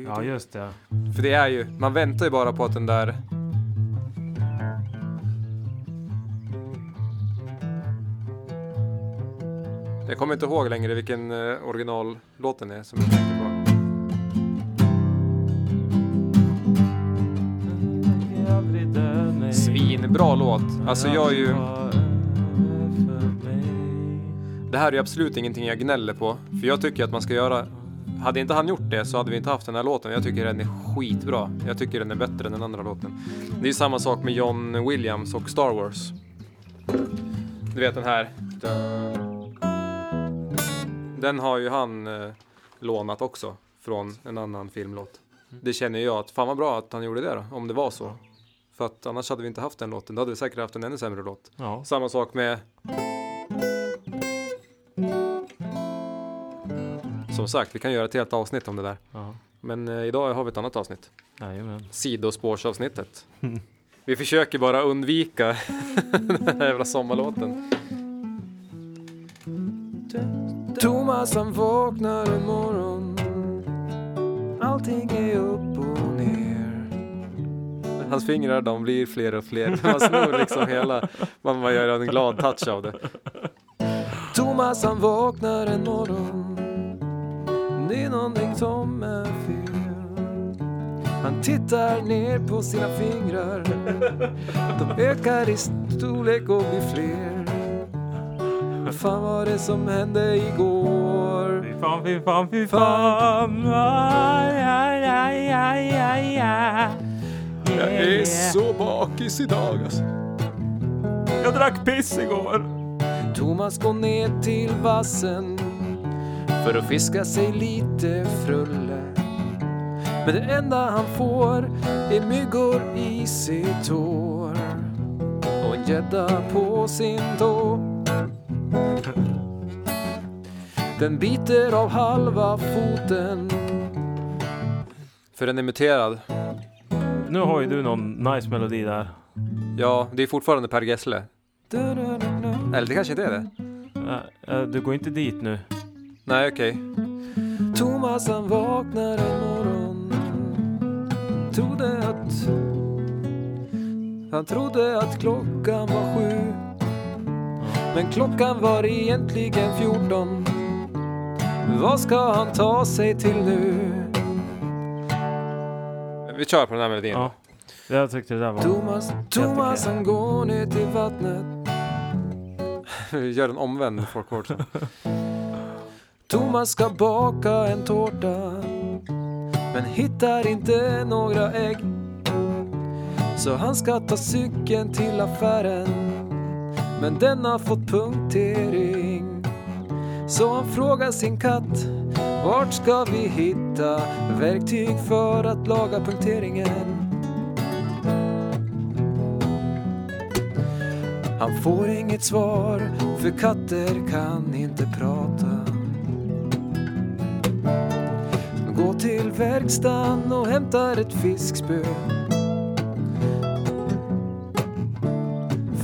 B: Ja, just det.
A: För det är ju, man väntar ju bara på att den där Jag kommer inte ihåg längre vilken originallåten är som jag tänker på. Svinbra låt. Alltså jag är ju... Det här är ju absolut ingenting jag gnäller på. För jag tycker att man ska göra... Hade inte han gjort det så hade vi inte haft den här låten. Jag tycker den är skitbra. Jag tycker den är bättre än den andra låten. Det är ju samma sak med John Williams och Star Wars. Du vet den här. Den har ju han eh, lånat också från en annan filmlåt. Det känner jag att fan vad bra att han gjorde det då, om det var så. För att annars hade vi inte haft den låten. Då hade vi säkert haft en ännu sämre låt.
B: Ja.
A: Samma sak med... Som sagt, vi kan göra ett helt avsnitt om det där.
B: ja.
A: Men eh, idag har vi ett annat avsnitt.
B: Jajamän.
A: Sidospårsavsnittet. Vi försöker bara undvika den här jävla sommarlåten. Thomas han vaknar en morgon Allting är upp och ner Hans fingrar de blir fler och fler. Man snor liksom hela. Man, man gör en glad touch av det. Thomas han vaknar en morgon. Det är någonting som är fel. Han tittar ner på sina fingrar. De ökar i storlek och blir fler. Vad fan var det som hände igår?
B: Fy fan, fy fan, fy fan. Aj, aj, aj, aj, aj, aj.
A: Jag är så bakis idag alltså.
B: Jag drack piss igår.
A: Thomas går ner till vassen för att fiska sig lite frulle. Men det enda han får är myggor i sitt hår och en gädda på sin tå. Den biter av halva foten för den är muterad.
B: Nu har ju du någon nice melodi där.
A: Ja, det är fortfarande Per Gessle. Eller det kanske inte är det.
B: Äh, äh, du går inte dit nu.
A: Nej, okej. Thomas han vaknar en morgon Trodde att Han trodde att klockan var sju Men klockan var egentligen 14 Vad ska han ta sig till nu? Vi kör på den här melodin.
B: Ja. Jag tyckte det där var...
A: Thomas, Thomas han går ner till vattnet Vi gör en omvänd folkvård sen. Thomas ska baka en tårta Men hittar inte några ägg Så han ska ta cykeln till affären Men den har fått punktering så han frågar sin katt Vart ska vi hitta verktyg för att laga punkteringen? Han får inget svar för katter kan inte prata. Gå till verkstaden och hämtar ett fiskspö.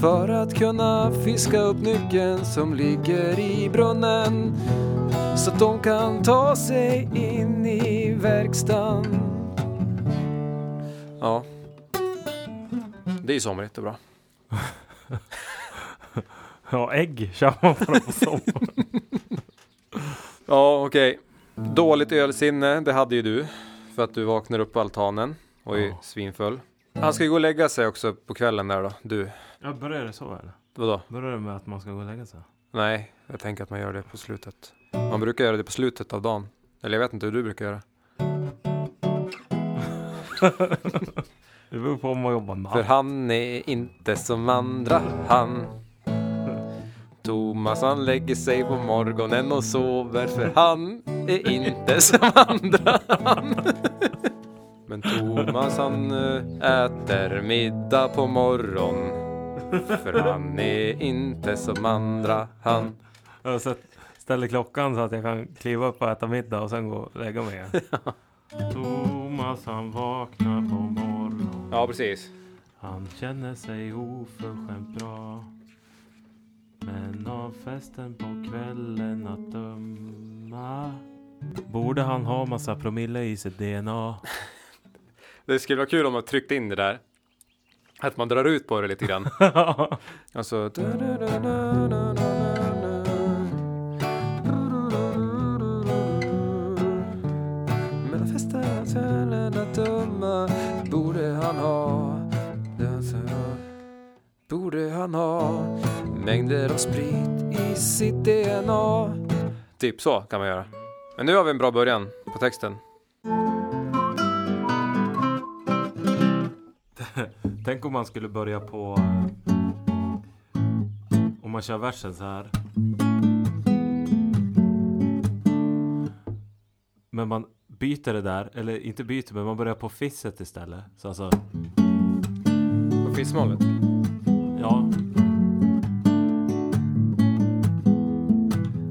A: För att kunna fiska upp nyckeln som ligger i brunnen så att de kan ta sig in i verkstaden. Ja. Det är ju somrigt och bra.
B: Ja, ägg kör man bara på sommaren.
A: Ja, okej. Dåligt ölsinne, det hade ju du. För att du vaknar upp på altanen och är
B: Ja.
A: svinfull. Han ska ju gå och lägga sig också på kvällen där då, du.
B: Ja, börjar det så eller?
A: Vadå?
B: Börjar det med att man ska gå och lägga sig?
A: Nej, jag tänker att man gör det på slutet. Man brukar göra det på slutet av dagen. Eller jag vet inte hur du brukar göra.
B: Det beror på om man jobbar natt.
A: För han är inte som andra, han. Thomas han lägger sig på morgonen och sover för han är inte som andra han. Men Thomas han eh, äter middag på morgon för han är inte som andra han.
B: Jag ställer klockan så att jag kan kliva upp och äta middag och sen gå och lägga mig igen. Thomas han vaknar på morgonen.
A: Ja precis.
B: Han känner sig oförskämt bra. Men av festen på kvällen att döma Borde han ha massa promille i sitt DNA?
A: Det skulle vara kul om man tryckte in det där. Att man drar ut på det lite grann. Alltså... Döma borde han ha Borde han ha mängder av sprit i sitt DNA Typ så kan man göra. Men nu har vi en bra början på texten.
B: Tänk om man skulle börja på Om man kör versen så här Men man byter det där, eller inte byter men man börjar på fisset istället Så alltså,
A: På fissmålet.
B: ja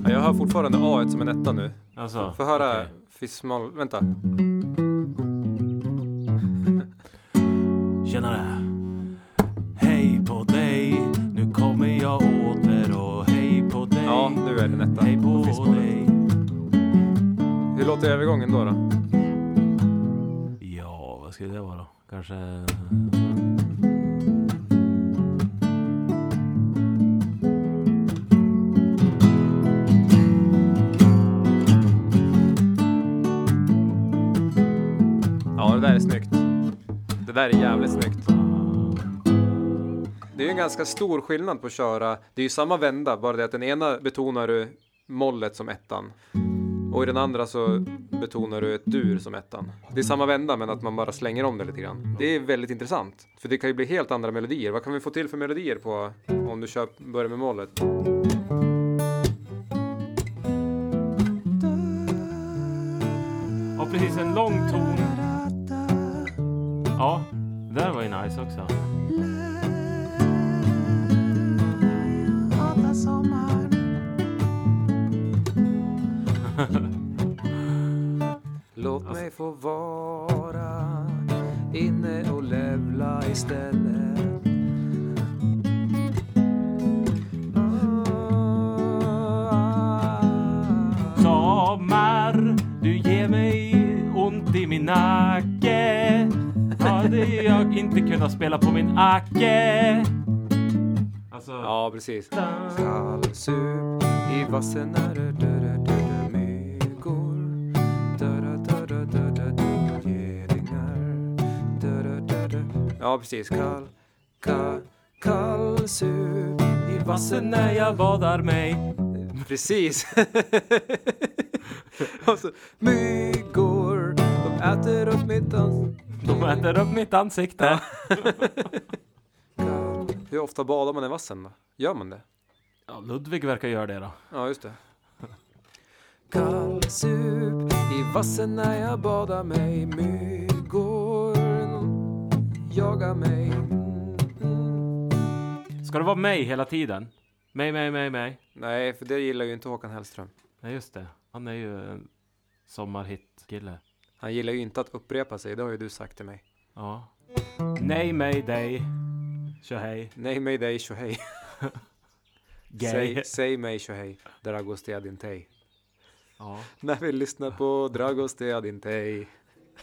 A: Ja, jag hör fortfarande A som en etta nu.
B: Alltså,
A: Få höra
B: okej.
A: fissmål. Vänta.
B: Tjenare!
A: Låter övergången då? då?
B: Ja, vad skulle det vara då? Kanske...
A: Ja, det där är snyggt. Det där är jävligt snyggt. Det är ju en ganska stor skillnad på att köra. Det är ju samma vända, bara det att den ena betonar du mollet som ettan. Och i den andra så betonar du ett dur som ettan. Det är samma vända men att man bara slänger om det lite grann. Det är väldigt intressant. För det kan ju bli helt andra melodier. Vad kan vi få till för melodier på om du kör, börjar med mollet?
B: Ja, precis. En lång ton. Ja, det där var ju nice också.
A: Låt mig få vara inne och levla istället.
B: Sommar, du ger mig ont i min nacke. Hade jag inte kunnat spela på min acke. Alltså...
A: Ja, precis. Kallsup i vassen när det Ja, precis. Kall, ka, kallsup i vassen när jag
B: badar mig.
A: Precis. Och så, myggor, de äter upp mitt ans-
B: De äter upp mitt ansikte.
A: Kall. Hur ofta badar man i vassen då? Gör man det?
B: Ja, Ludvig verkar göra det då.
A: Ja, just det. Kallsup i vassen när jag badar mig Myggor jagar mig.
B: Ska det vara mig hela tiden? Mig, mig, mig, mig.
A: Nej, för det gillar ju inte Håkan Hellström.
B: Nej, just det. Han är ju en sommarhit-kille.
A: Han gillar ju inte att upprepa sig, det har ju du sagt till mig.
B: Ja. Nej, mig, dig. Tjohej.
A: Nej, mig dig tjohej.
B: Gay.
A: Säg, säg mig tjohej. Dragos te adintei.
B: Ja,
A: När vi lyssnar på Dragos te adintei.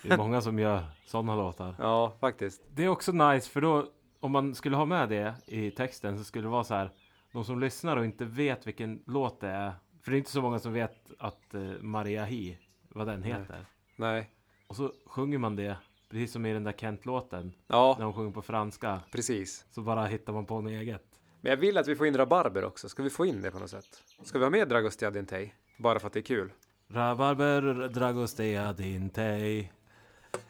B: Det är många som gör sådana låtar.
A: Ja, faktiskt.
B: Det är också nice för då om man skulle ha med det i texten så skulle det vara så här. De som lyssnar och inte vet vilken låt det är. För det är inte så många som vet att uh, Maria Hi, vad den heter.
A: Nej.
B: Och så sjunger man det, precis som i den där Kent-låten. När
A: Ja,
B: de sjunger på franska.
A: precis.
B: Så bara hittar man på något eget.
A: Men jag vill att vi får in rabarber också. Ska vi få in det på något sätt? Ska vi ha med Dragos te adintei? Bara för att det är kul.
B: Rabarber dragostea din tej.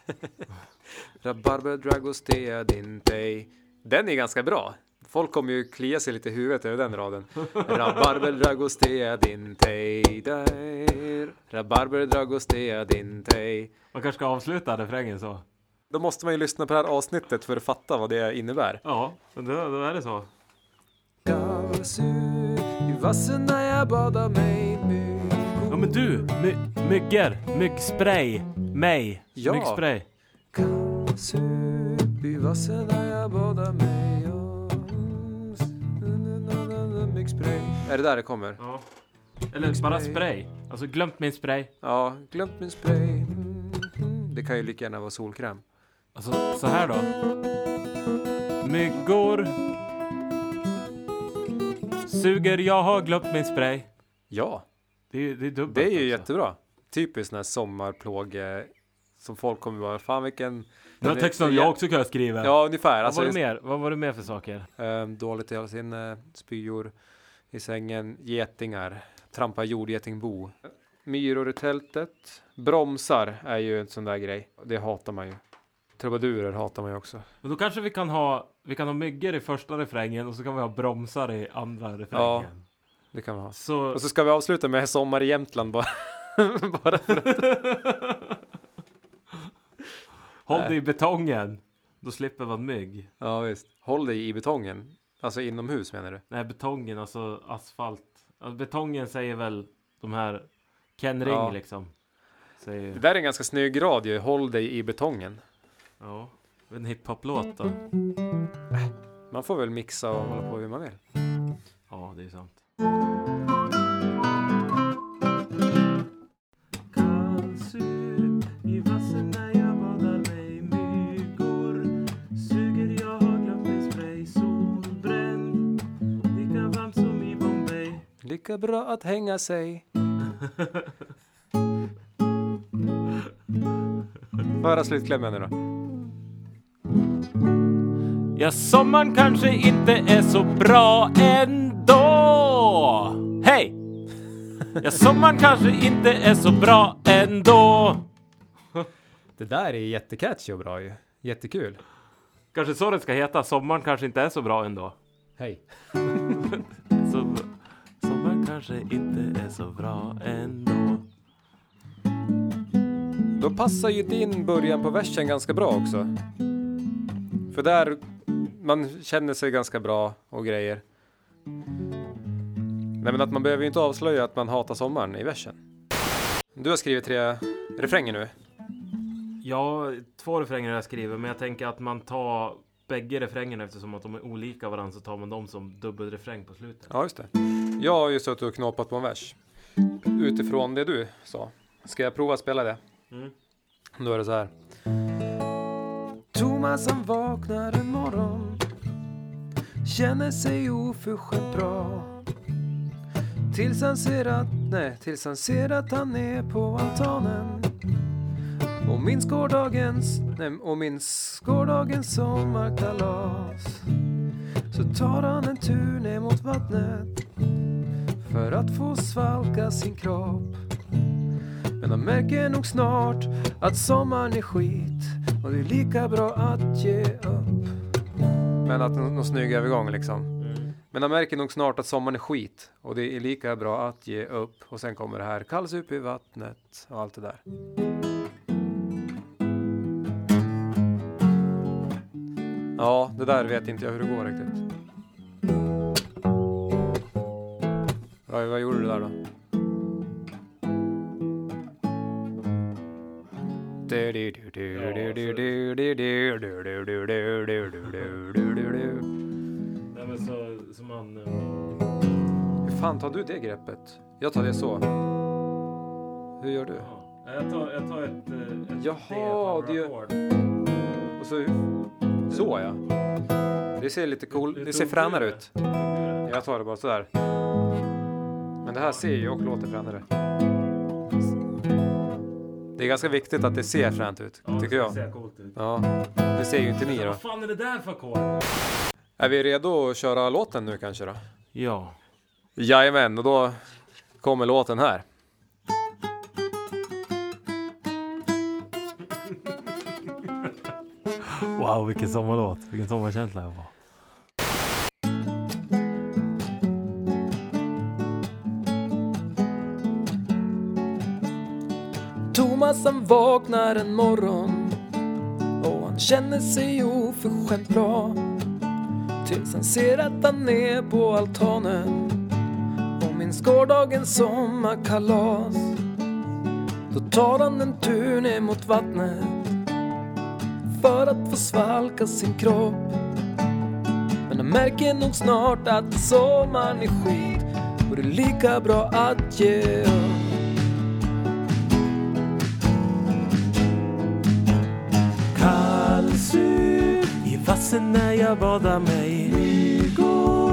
A: Rabarber Dragos te adintei. Den är ganska bra. Folk kommer ju klia sig lite i huvudet över den raden. Rabarber Dragos te adintei. där. Rabarber Dragos te adintei.
B: Man kanske ska avsluta refrängen så.
A: Då måste man ju lyssna på det här avsnittet för att fatta vad det innebär.
B: Ja, då, då är det så.
A: I vassen när jag badar mig
B: Ja men du, my, myggor, myggspray, mig,
A: Ja.
B: myggspray.
A: Jag badar mig Är det där det kommer?
B: Ja. Eller bara spray. Alltså glömt min spray.
A: Ja, glömt min spray. Det kan ju lika gärna vara solkräm.
B: Alltså så här då. Myggor. Suger, jag har glömt min spray.
A: Ja,
B: Det är, det är dubbelt.
A: det är ju
B: också.
A: jättebra. Typiskt sån här sommarplåge som folk kommer vara, fan vilken...
B: Den här texten har jag också kunnat skriva.
A: Ja, ungefär.
B: Vad
A: Alltså,
B: var det mer? Vad var det mer för saker?
A: Ehm, dåligt i hela sinne, spyor i sängen, getingar, trampa jordgetingbo. Myror i tältet. Bromsar är ju en sån där grej. Det hatar man ju. Trubadurer hatar man ju också.
B: Men då kanske vi kan ha, vi kan ha myggor i första refrängen och så kan vi ha bromsar i andra refrängen.
A: Det kan man ha.
B: Så,
A: Och så ska vi avsluta med Sommar i Jämtland bara. bara för att,
B: håll
A: Nej.
B: dig i betongen. Då slipper man mygg.
A: ja visst. Håll dig i betongen. Alltså inomhus menar du?
B: Nej, betongen, alltså asfalt. Alltså, betongen säger väl de här Ken Ring
A: Ja.
B: liksom. Säger,
A: Det där är en ganska snygg radio. Håll dig i betongen.
B: ja, en hiphop-låt då.
A: Man får väl mixa och hålla på hur man vill.
B: Ja, det är sant. Lika
A: bra att hänga sig. Föra slutklämmen nu då.
B: Ja, sommaren kanske inte är så bra ändå Hej! Ja, sommaren kanske inte är så bra ändå
A: Det där är jättecatchy och bra ju. Jättekul.
B: Kanske så det ska heta, sommaren kanske inte är så bra ändå
A: Hej.
B: Kanske inte är så bra ändå.
A: Då passar ju din början på versen ganska bra också. För där, man känner sig ganska bra och grejer. Nej men att man behöver ju inte avslöja att man hatar sommaren i versen. Du har skrivit tre refränger nu.
B: Ja, två refränger har jag skrivit, men jag tänker att man tar bägge refrängerna eftersom att de är olika varandra så tar man dem som dubbelrefräng på slutet.
A: Ja, just det. Jag har ju suttit och knåpat på en vers. Utifrån det du sa. Ska jag prova att spela det?
B: Mm.
A: Då är det så här. Thomas han vaknar en morgon Känner sig oförskämt bra Tills han ser att, nej, tills han ser att han är på altanen Och minns gårdagens, nej, och minns gårdagens sommarkalas Så tar han en tur ner mot vattnet För att få svalka sin kropp men han märker nog snart att sommaren är skit och det är lika bra att ge upp. Men att någon snygg övergång liksom. Men han märker nog snart att sommaren är skit och det är lika bra att ge upp. Och sen kommer det här kallsup i vattnet och allt det där. Ja, det där vet inte jag hur det går riktigt. Ja, vad gjorde du där då?
B: Nej men så, så man... eh,
A: Hur fan tar du det greppet? Jag tar det så. Hur gör du?
B: Ja. Jag tar, jag tar ett... eh, ett
A: Jaha, det gör-. Och så, så ja. Det ser lite cool, det ser fränare ut. Jag tar det bara sådär. Men det här ser ju och låter fränare. Det är ganska viktigt att det ser fränt ut,
B: Ja,
A: tycker
B: det
A: jag. Ja, det ser ju inte ni då.
B: Vad fan är det där för ackord?
A: Är vi redo att köra låten nu kanske då?
B: Ja.
A: Jajamän, och då kommer låten här.
B: Wow, vilken sommarlåt. Vilken sommarkänsla jag får.
E: Thomas han vaknar en morgon och han känner sig oförskämt bra. Tills han ser att han är på altanen och minns gårdagens sommarkalas. Då tar han en tur ner mot vattnet för att få svalka sin kropp. Men han märker nog snart att sommaren är skit och det är lika bra att ge upp.
B: Kallsug i vassen när jag badar mig. Myggor!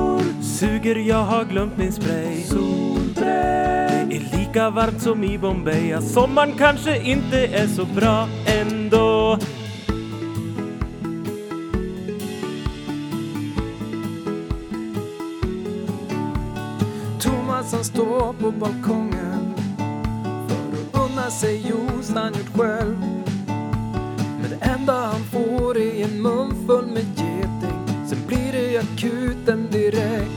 B: suger, jag har glömt min spray. Solbränd. Det är lika varmt som i Bombay. Ja, sommaren kanske inte är så bra
E: än. Han står på balkongen för att unna sig juice han gjort själv. Men det enda han får är en mun full med geting. Sen blir det akuten direkt.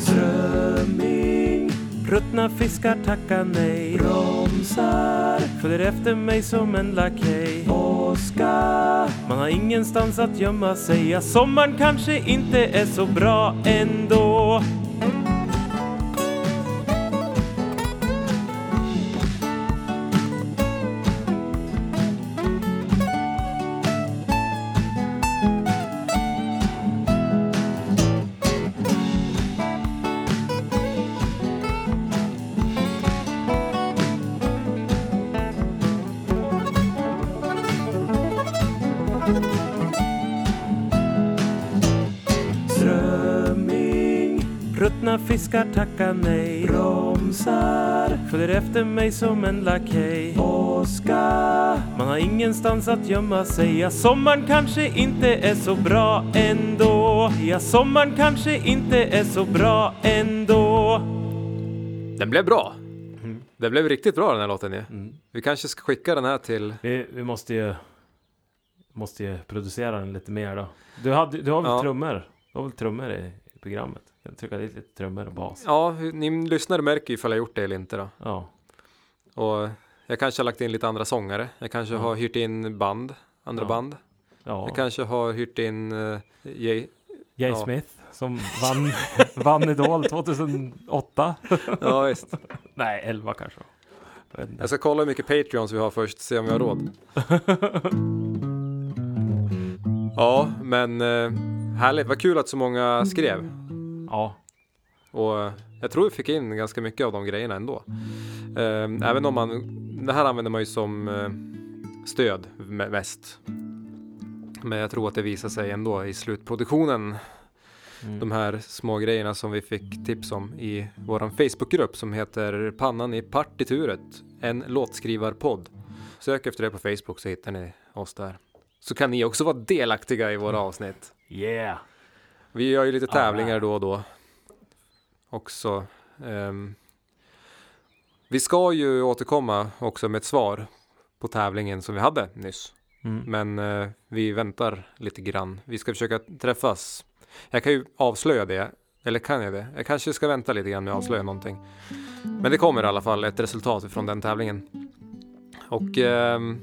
B: Strömming, ruttna fiskar tackar nej. Bromsar, följer efter mig som en lakej. Åska, man har ingenstans att gömma sig. Ja, sommaren kanske inte är så bra ändå. Fiskar tackar nej. Bromsar, följer efter mig som en lakej. Åska, man har ingenstans att gömma sig. Ja, sommaren kanske inte är så bra ändå. Ja, sommaren kanske inte är så bra ändå.
A: Den blev bra. Den blev riktigt bra den här låten ju.
B: Mm.
A: Vi kanske ska skicka den här till...
B: Vi, vi måste ju måste ju producera den lite mer då. Du, hade, du har väl
A: Ja.
B: trummor? Du har väl trummor i, i programmet? Trycka dit lite trummor och bas.
A: Ja, ni lyssnare märker ju ifall jag gjort det eller inte då.
B: Ja.
A: Och jag kanske har lagt in lite andra sångare. Jag kanske har hyrt in band, andra
B: Ja.
A: band.
B: ja.
A: Jag kanske har hyrt in uh, Jay.
B: Jay
A: ja.
B: Smith som vann, vann Idol 2008.
A: Ja, visst.
B: Nej, 11 kanske. Jag.
A: Jag ska kolla hur mycket Patreons vi har först, se om vi har råd. Ja, men eh, härligt. Vad kul att så många skrev.
B: Ja,
A: Och eh, jag tror vi fick in ganska mycket av de grejerna ändå. Eh, även om man, det här använder man ju som eh, stöd me- mest. Men jag tror att det visar sig ändå i slutproduktionen.
B: Mm.
A: De här små grejerna som vi fick tips om i våran Facebookgrupp som heter Pannan i partituret. En låtskrivarpodd. Sök efter det på Facebook så hittar ni oss där. Så kan ni också vara delaktiga i våra avsnitt.
B: yeah.
A: Vi gör ju lite tävlingar
B: Alright.
A: då och då. Också. ehm, vi ska ju återkomma också med ett svar på tävlingen som vi hade nyss.
B: Mm.
A: Men eh, vi väntar lite grann. Vi ska försöka träffas. Jag kan ju avslöja det. Eller kan jag det? Jag kanske ska vänta lite grann med att avslöja någonting. Men det kommer i alla fall ett resultat från den tävlingen. Och ehm,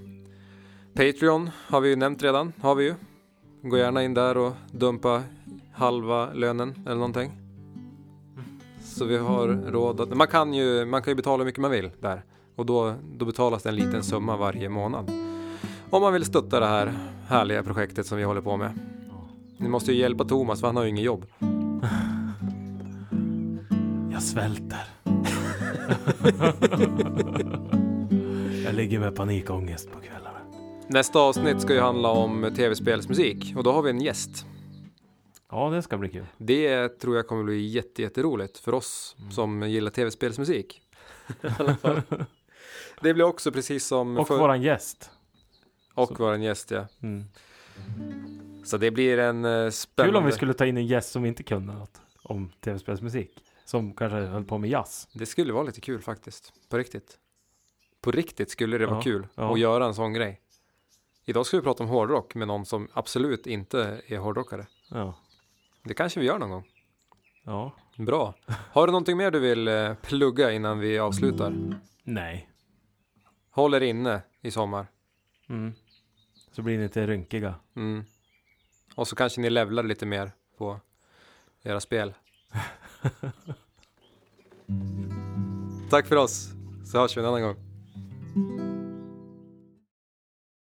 A: Patreon har vi ju nämnt redan. Har vi ju. Gå gärna in där och dumpa halva lönen eller någonting. Så vi har råd att, man kan ju, man kan ju betala hur mycket man vill där. Och då, då betalas det en liten summa varje månad. Om man vill stötta det här härliga projektet som vi håller på med. Ni måste ju hjälpa Thomas för han har ju inget jobb.
B: Jag svälter. jag ligger med panikångest på kvällarna.
A: Nästa avsnitt ska ju handla om tv-spelsmusik och då har vi en gäst.
B: Ja, det ska bli kul.
A: Det tror jag kommer bli jätte, jätteroligt för oss som gillar tv-spelsmusik. Det blir också precis som
B: Och
A: för-
B: våran gäst.
A: och våran gäst ja.
B: Mm.
A: Så det blir en eh, spännande...
B: Kul om vi skulle ta in en gäst som inte kunde något om tv-spelsmusik. Som kanske höll på med jazz.
A: Det skulle vara lite kul faktiskt. På riktigt. På riktigt skulle det vara
B: Ja,
A: kul
B: ja.
A: att göra en sån grej. Idag ska vi prata om hårdrock med någon som absolut inte är hårdrockare.
B: Ja.
A: Det kanske vi gör någon gång.
B: Ja.
A: Bra. Har du någonting mer du vill eh, plugga innan vi avslutar?
B: Nej.
A: Håll er inne i sommar.
B: Mm. Så blir ni inte rynkiga.
A: Mm. Och så kanske ni levlar lite mer på era spel. Tack för oss, så hörs vi en annan gång.